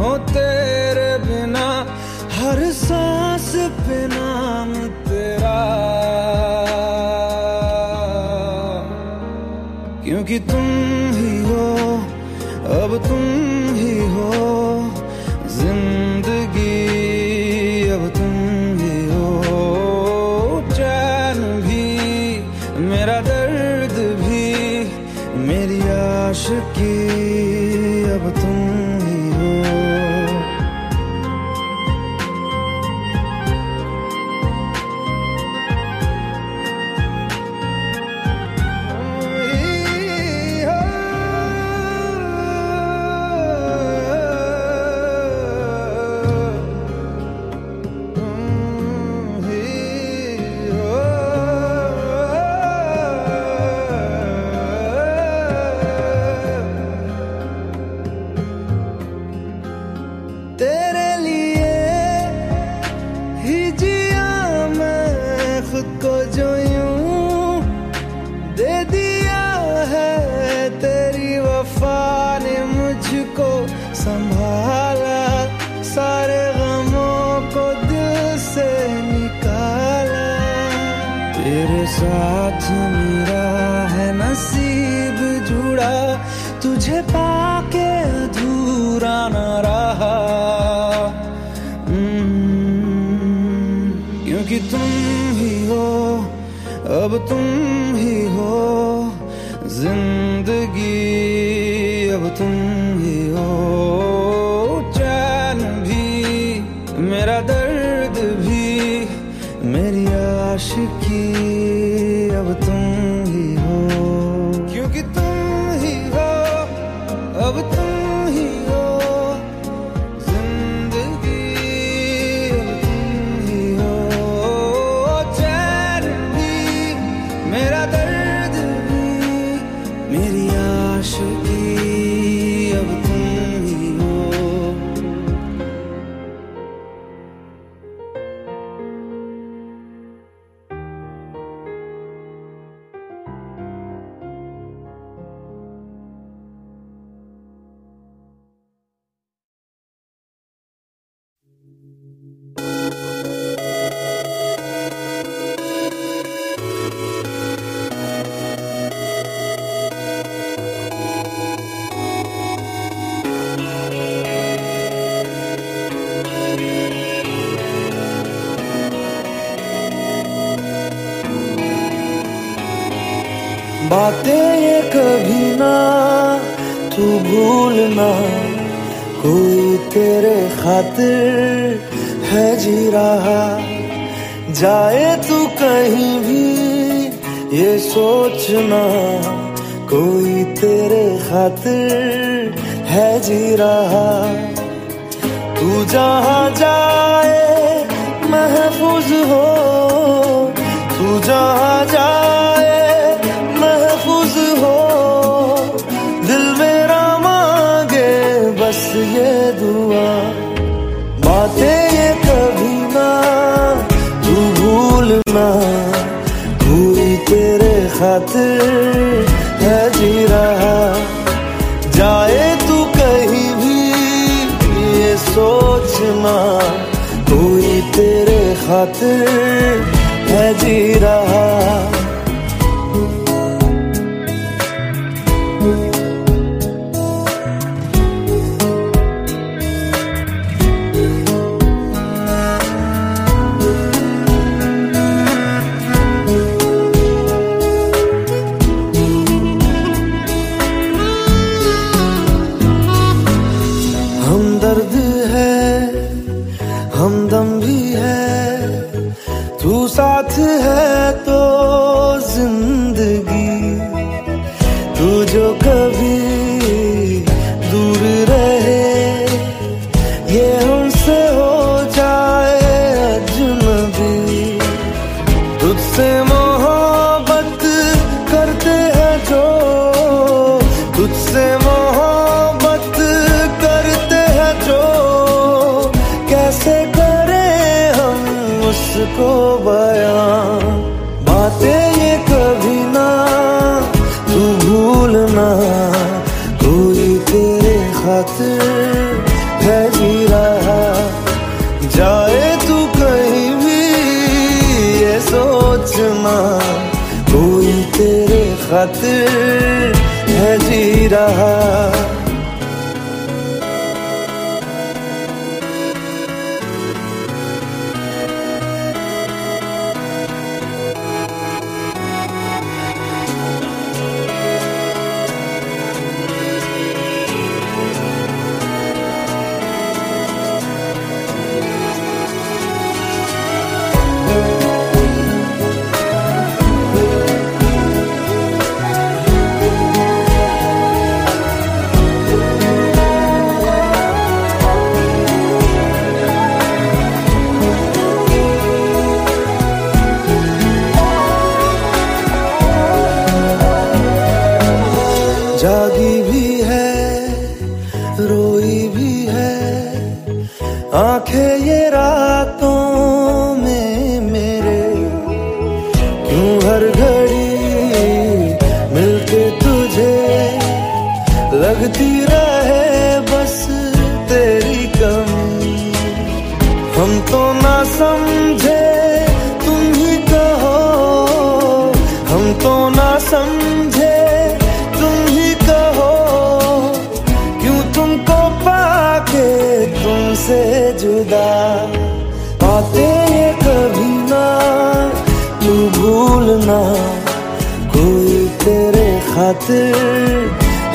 खातिर है जी रहा जाए तू कहीं भी, ये सोचना, कोई तेरे खातिर है जी रहा तू जहा जाए, महफूज हो, तू जहा जाए ना। हुई तेरे खातिर है जी रहा। जाए तू कहीं भी, ये सोचना हुई तेरे खातिर है जी रहा।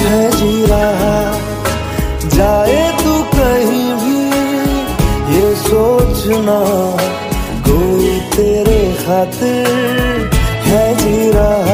है जी रहा जाए तू कहीं भी, ये सोचना कोई तेरे खातिर है जी रहा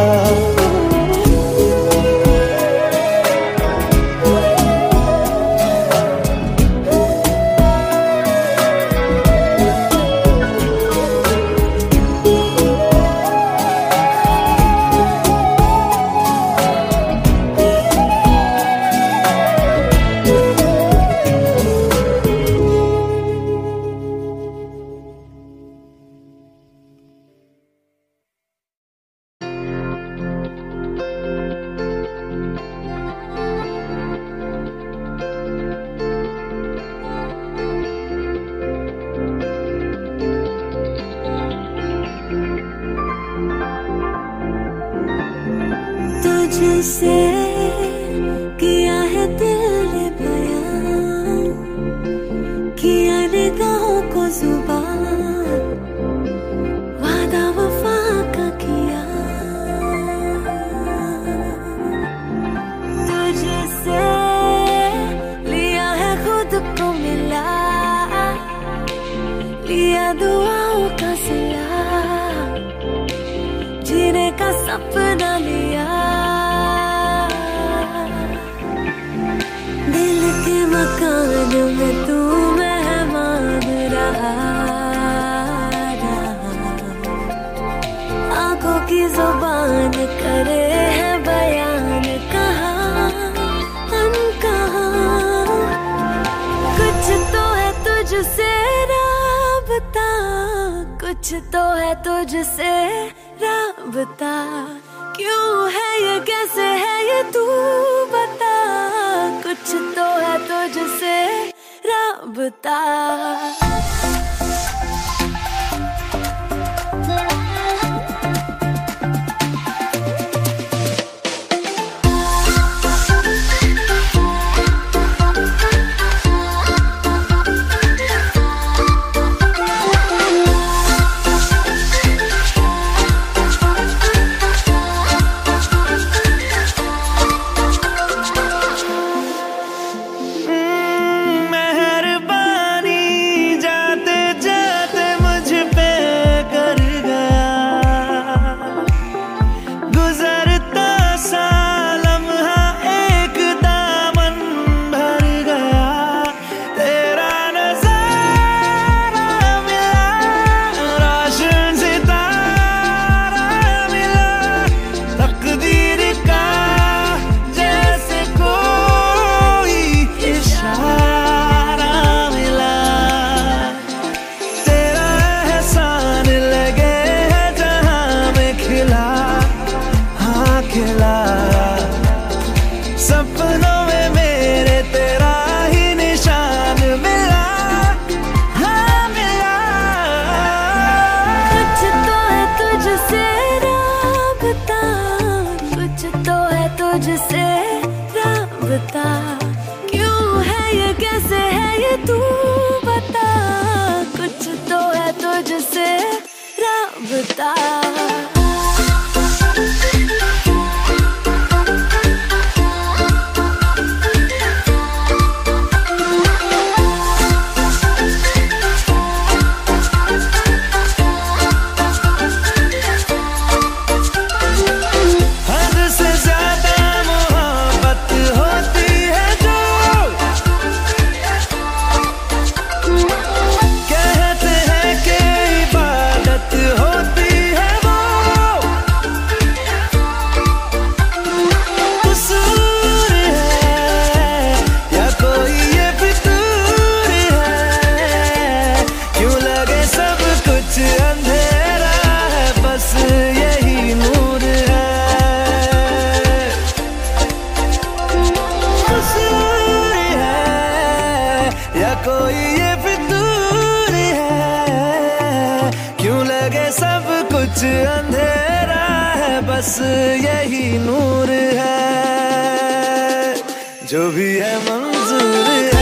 कुछ अंधेरा है बस यही नूर है। जो भी है मंजूर है।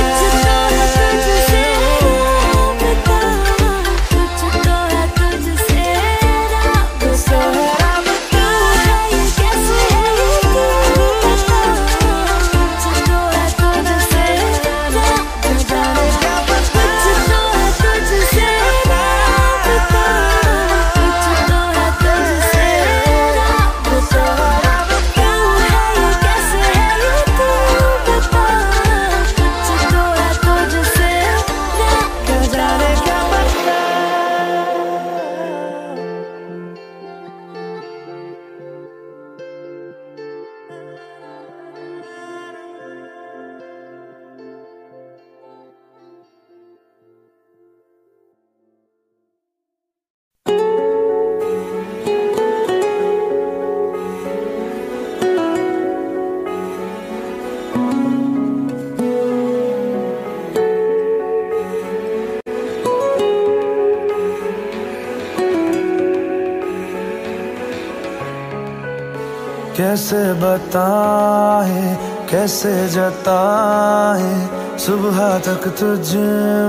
बताए, कैसे जताए, सुबह तक तुझ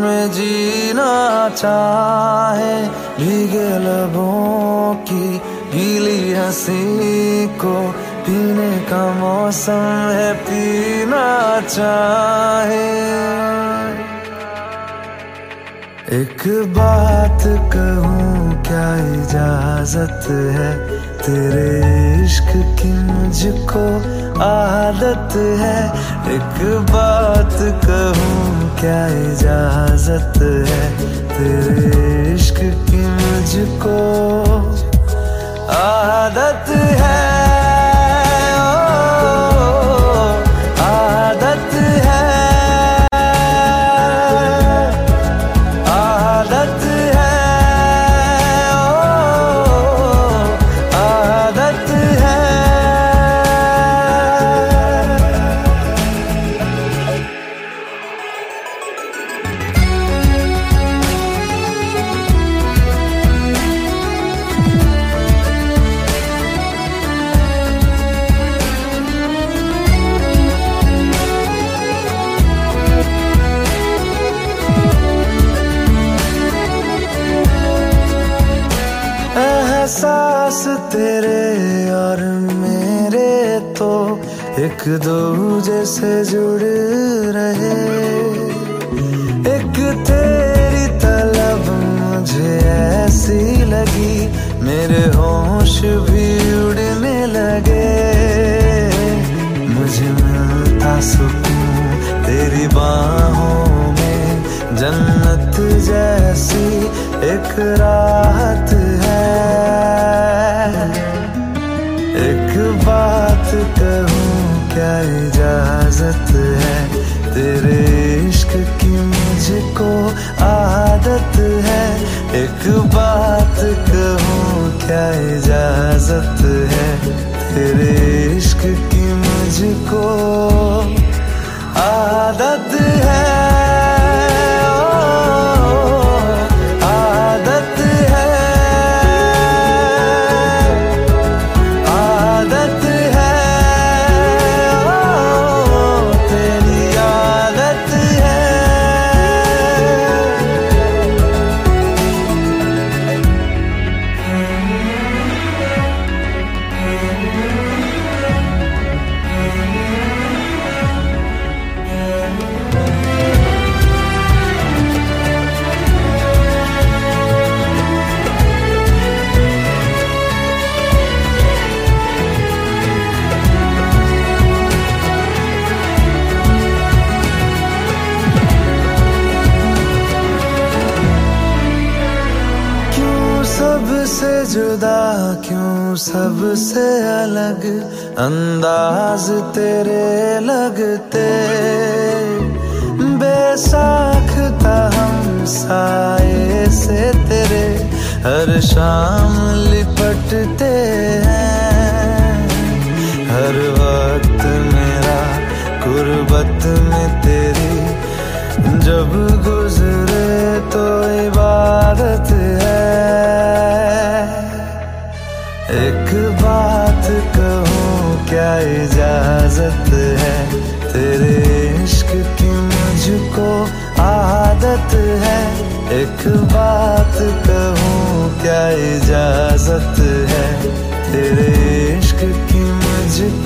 में जीना चाहे। भीगे लबों की गीली हँसी को पीने का मौसम है, पीना चाहे। एक बात कहूँ, क्या इजाज़त है? तेरे इश्क की मुझको आदत है। एक बात कहूँ, क्या इजाज़त है? तेरे इश्क की मुझको आदत है। से जुड़ रहे। एक तेरी तलब मुझे ऐसी लगी, मेरे होश भी उड़ने लगे। मुझे मिलता सुकून तेरी बाहों में, जन्नत जैसी एक राहत बात कहूँ क्या इजाज़त है? तेरे इश्क की मुझको अंदाज तेरे लगते बेसाख था हम साए से तेरे हर शाम लिपटते हैं।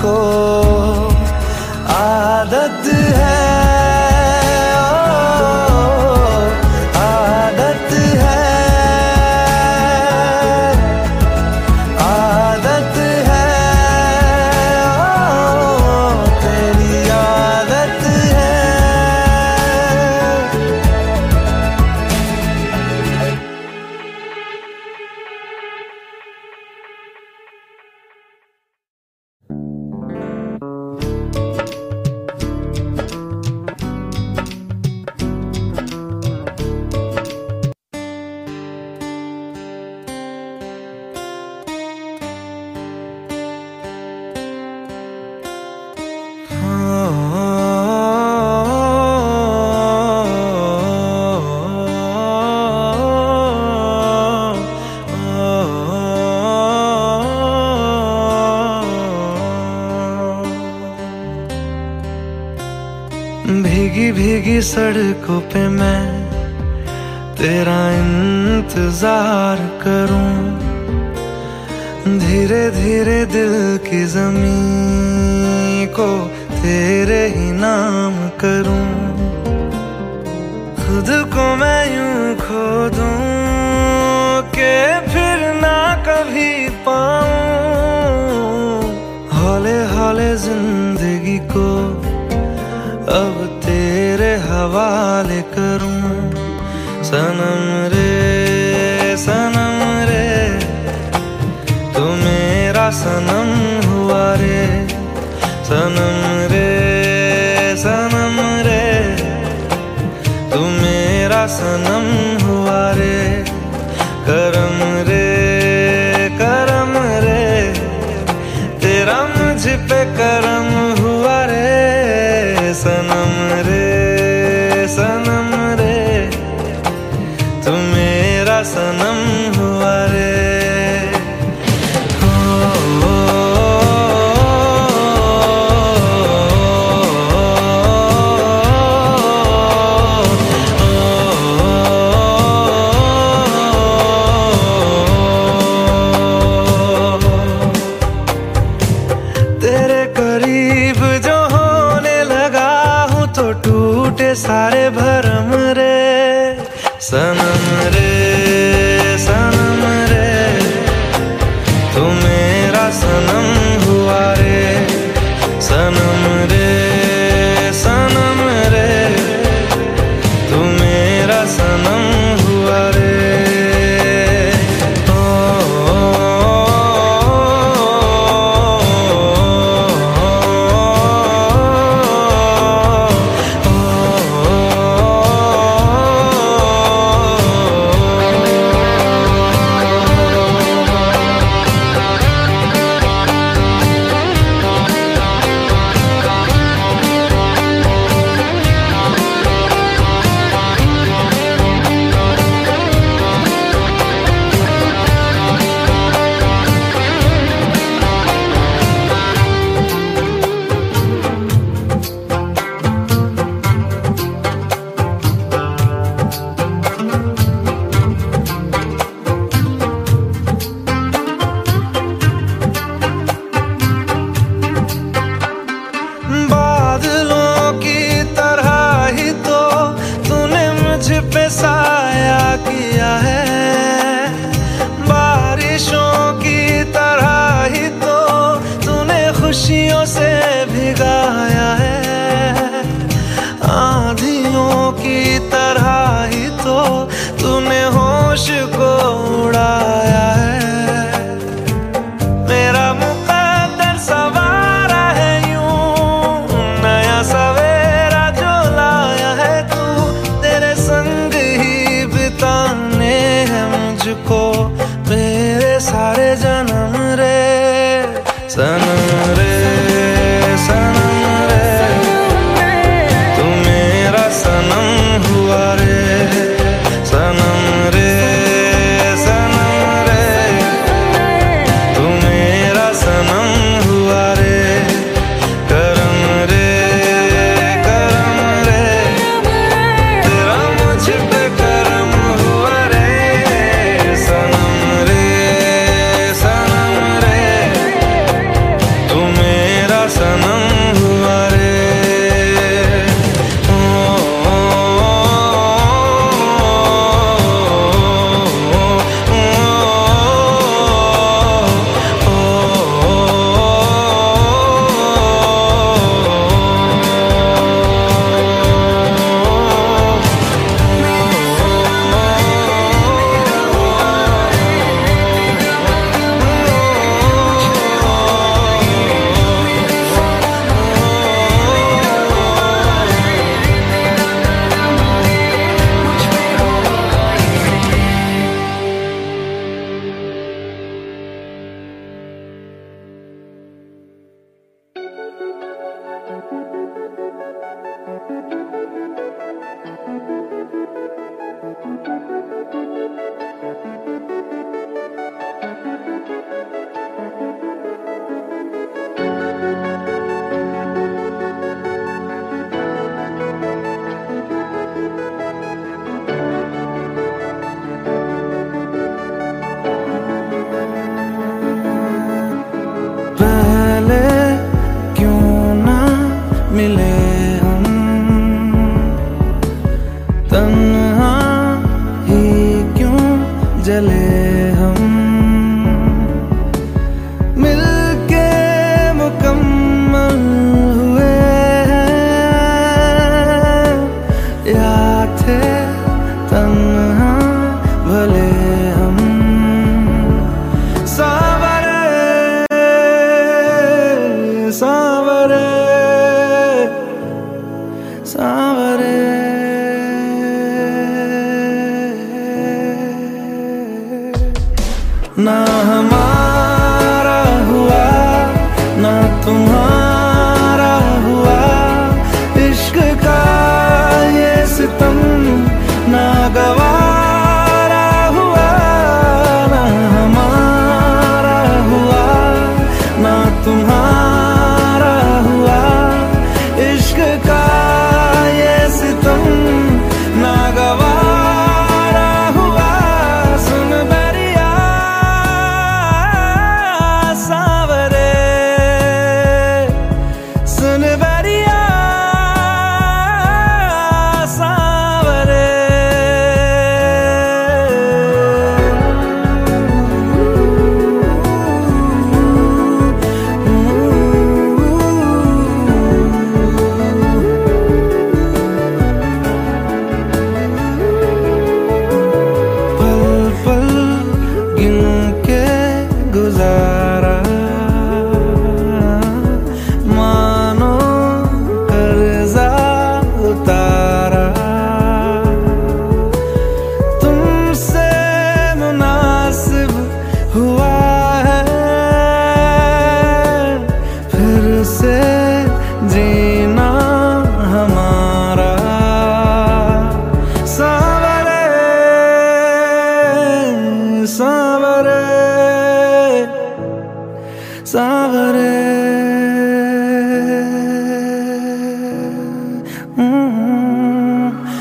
मुझको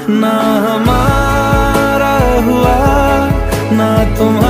ना हमारा हुआ ना तुम्हारा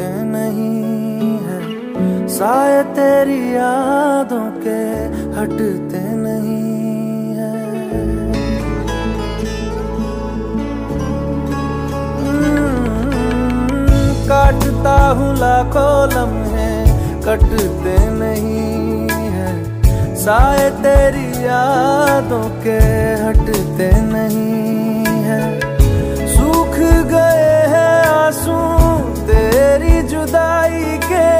कटते नहीं है। साय तेरी यादों के हटते नहीं है। हम्म, काटता हूँ लाखों लम्हे कटते नहीं है। साय तेरी यादों के हटते नहीं है। सूख गए हैं आँसू जुदाई के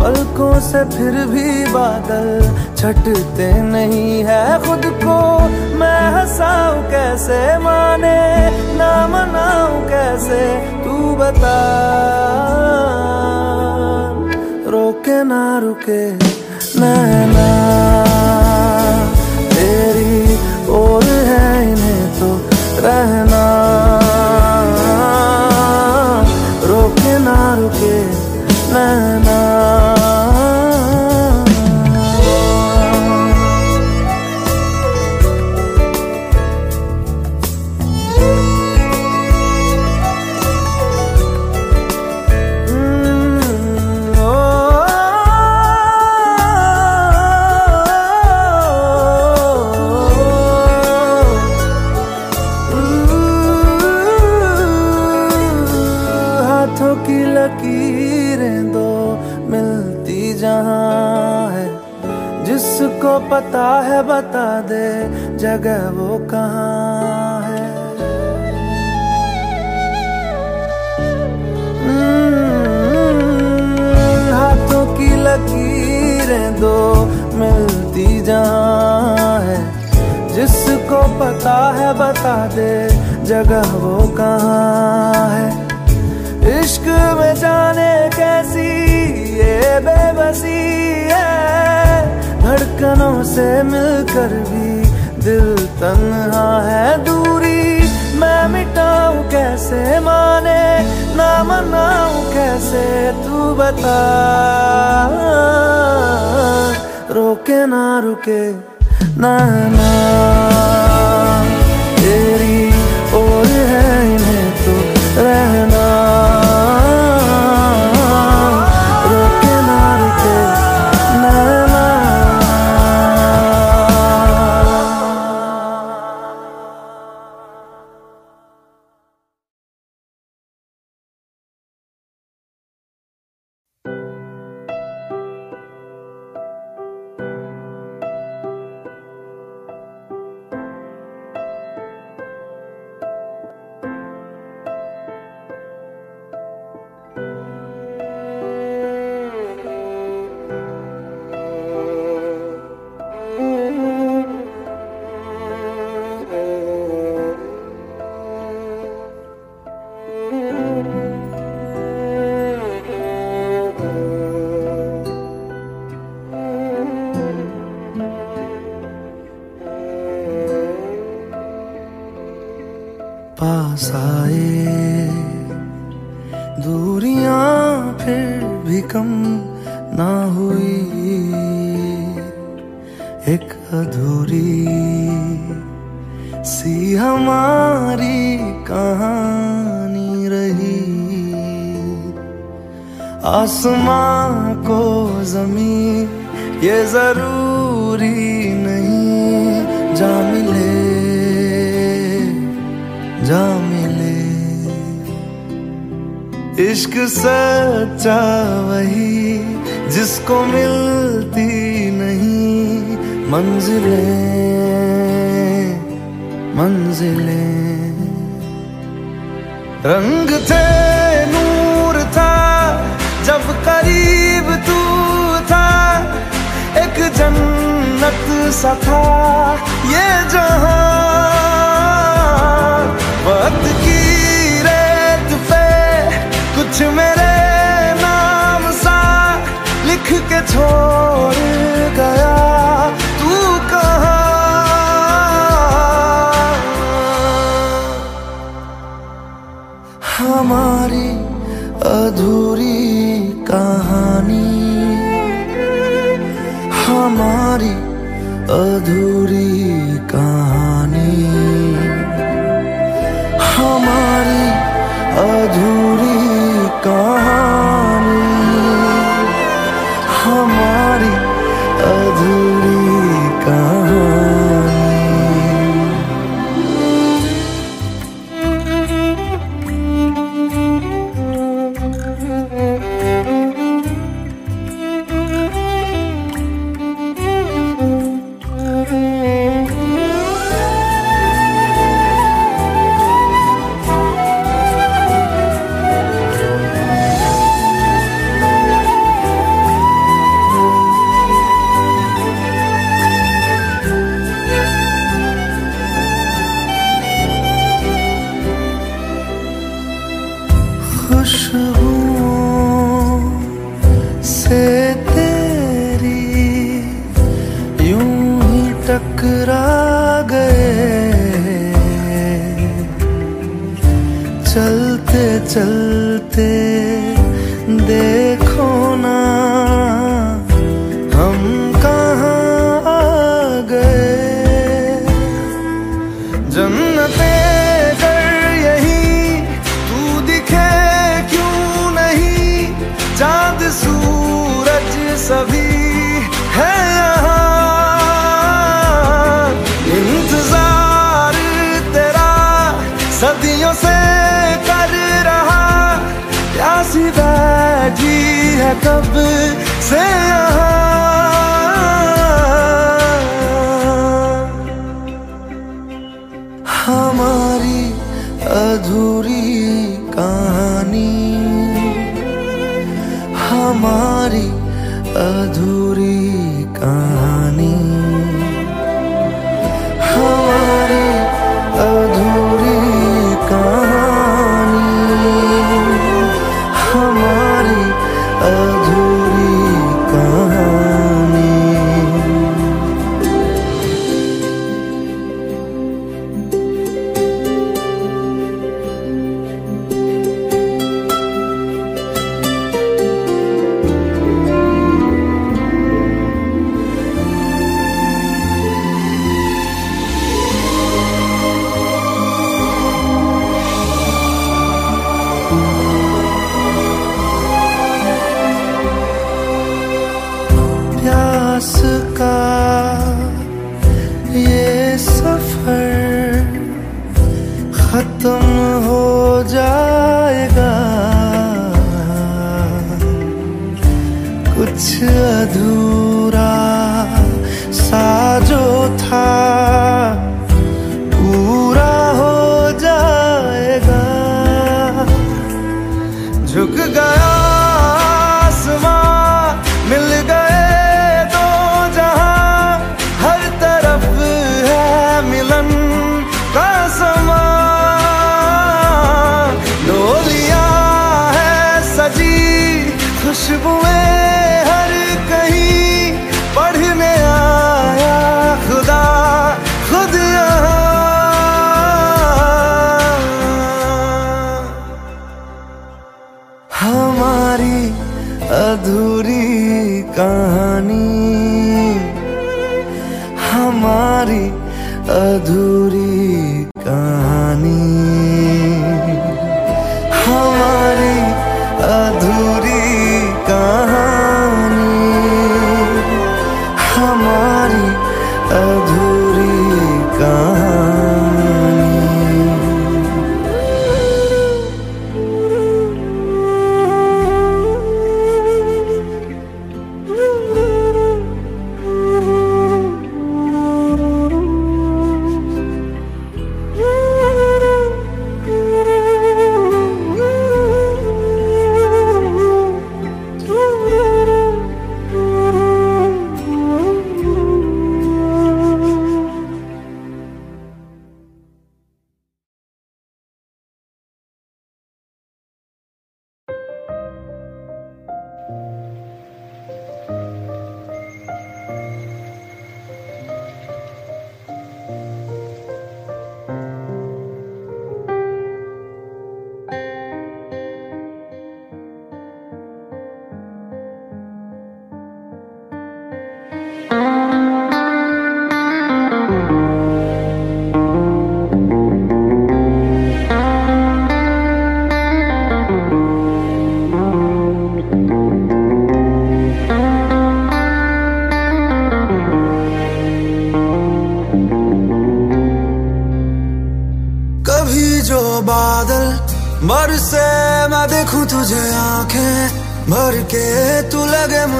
पलकों से फिर भी बादल छटते नहीं है। खुद को मैं हंसाऊं कैसे? माने ना मनाऊं कैसे? तू बता। रोके ना, रुके, नैना। तेरी और है इन्हें तो रहना। रोके ना, रुके। नैना पता है बता दे जगह वो कहाँ है? हम्म, हाथों की लकीरें दो मिलती जहाँ है। जिसको पता है बता दे जगह वो कहाँ है? इश्क में जाने कैसी ये बेबसी है? धड़कनों से मिलकर भी दिल तन्हा है दूरी। मैं मिटाऊं कैसे माने? ना मनाऊं कैसे तू बता? रोके ना रुके, ना ना।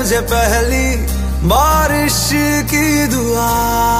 मुझे पहली बारिश की दुआ।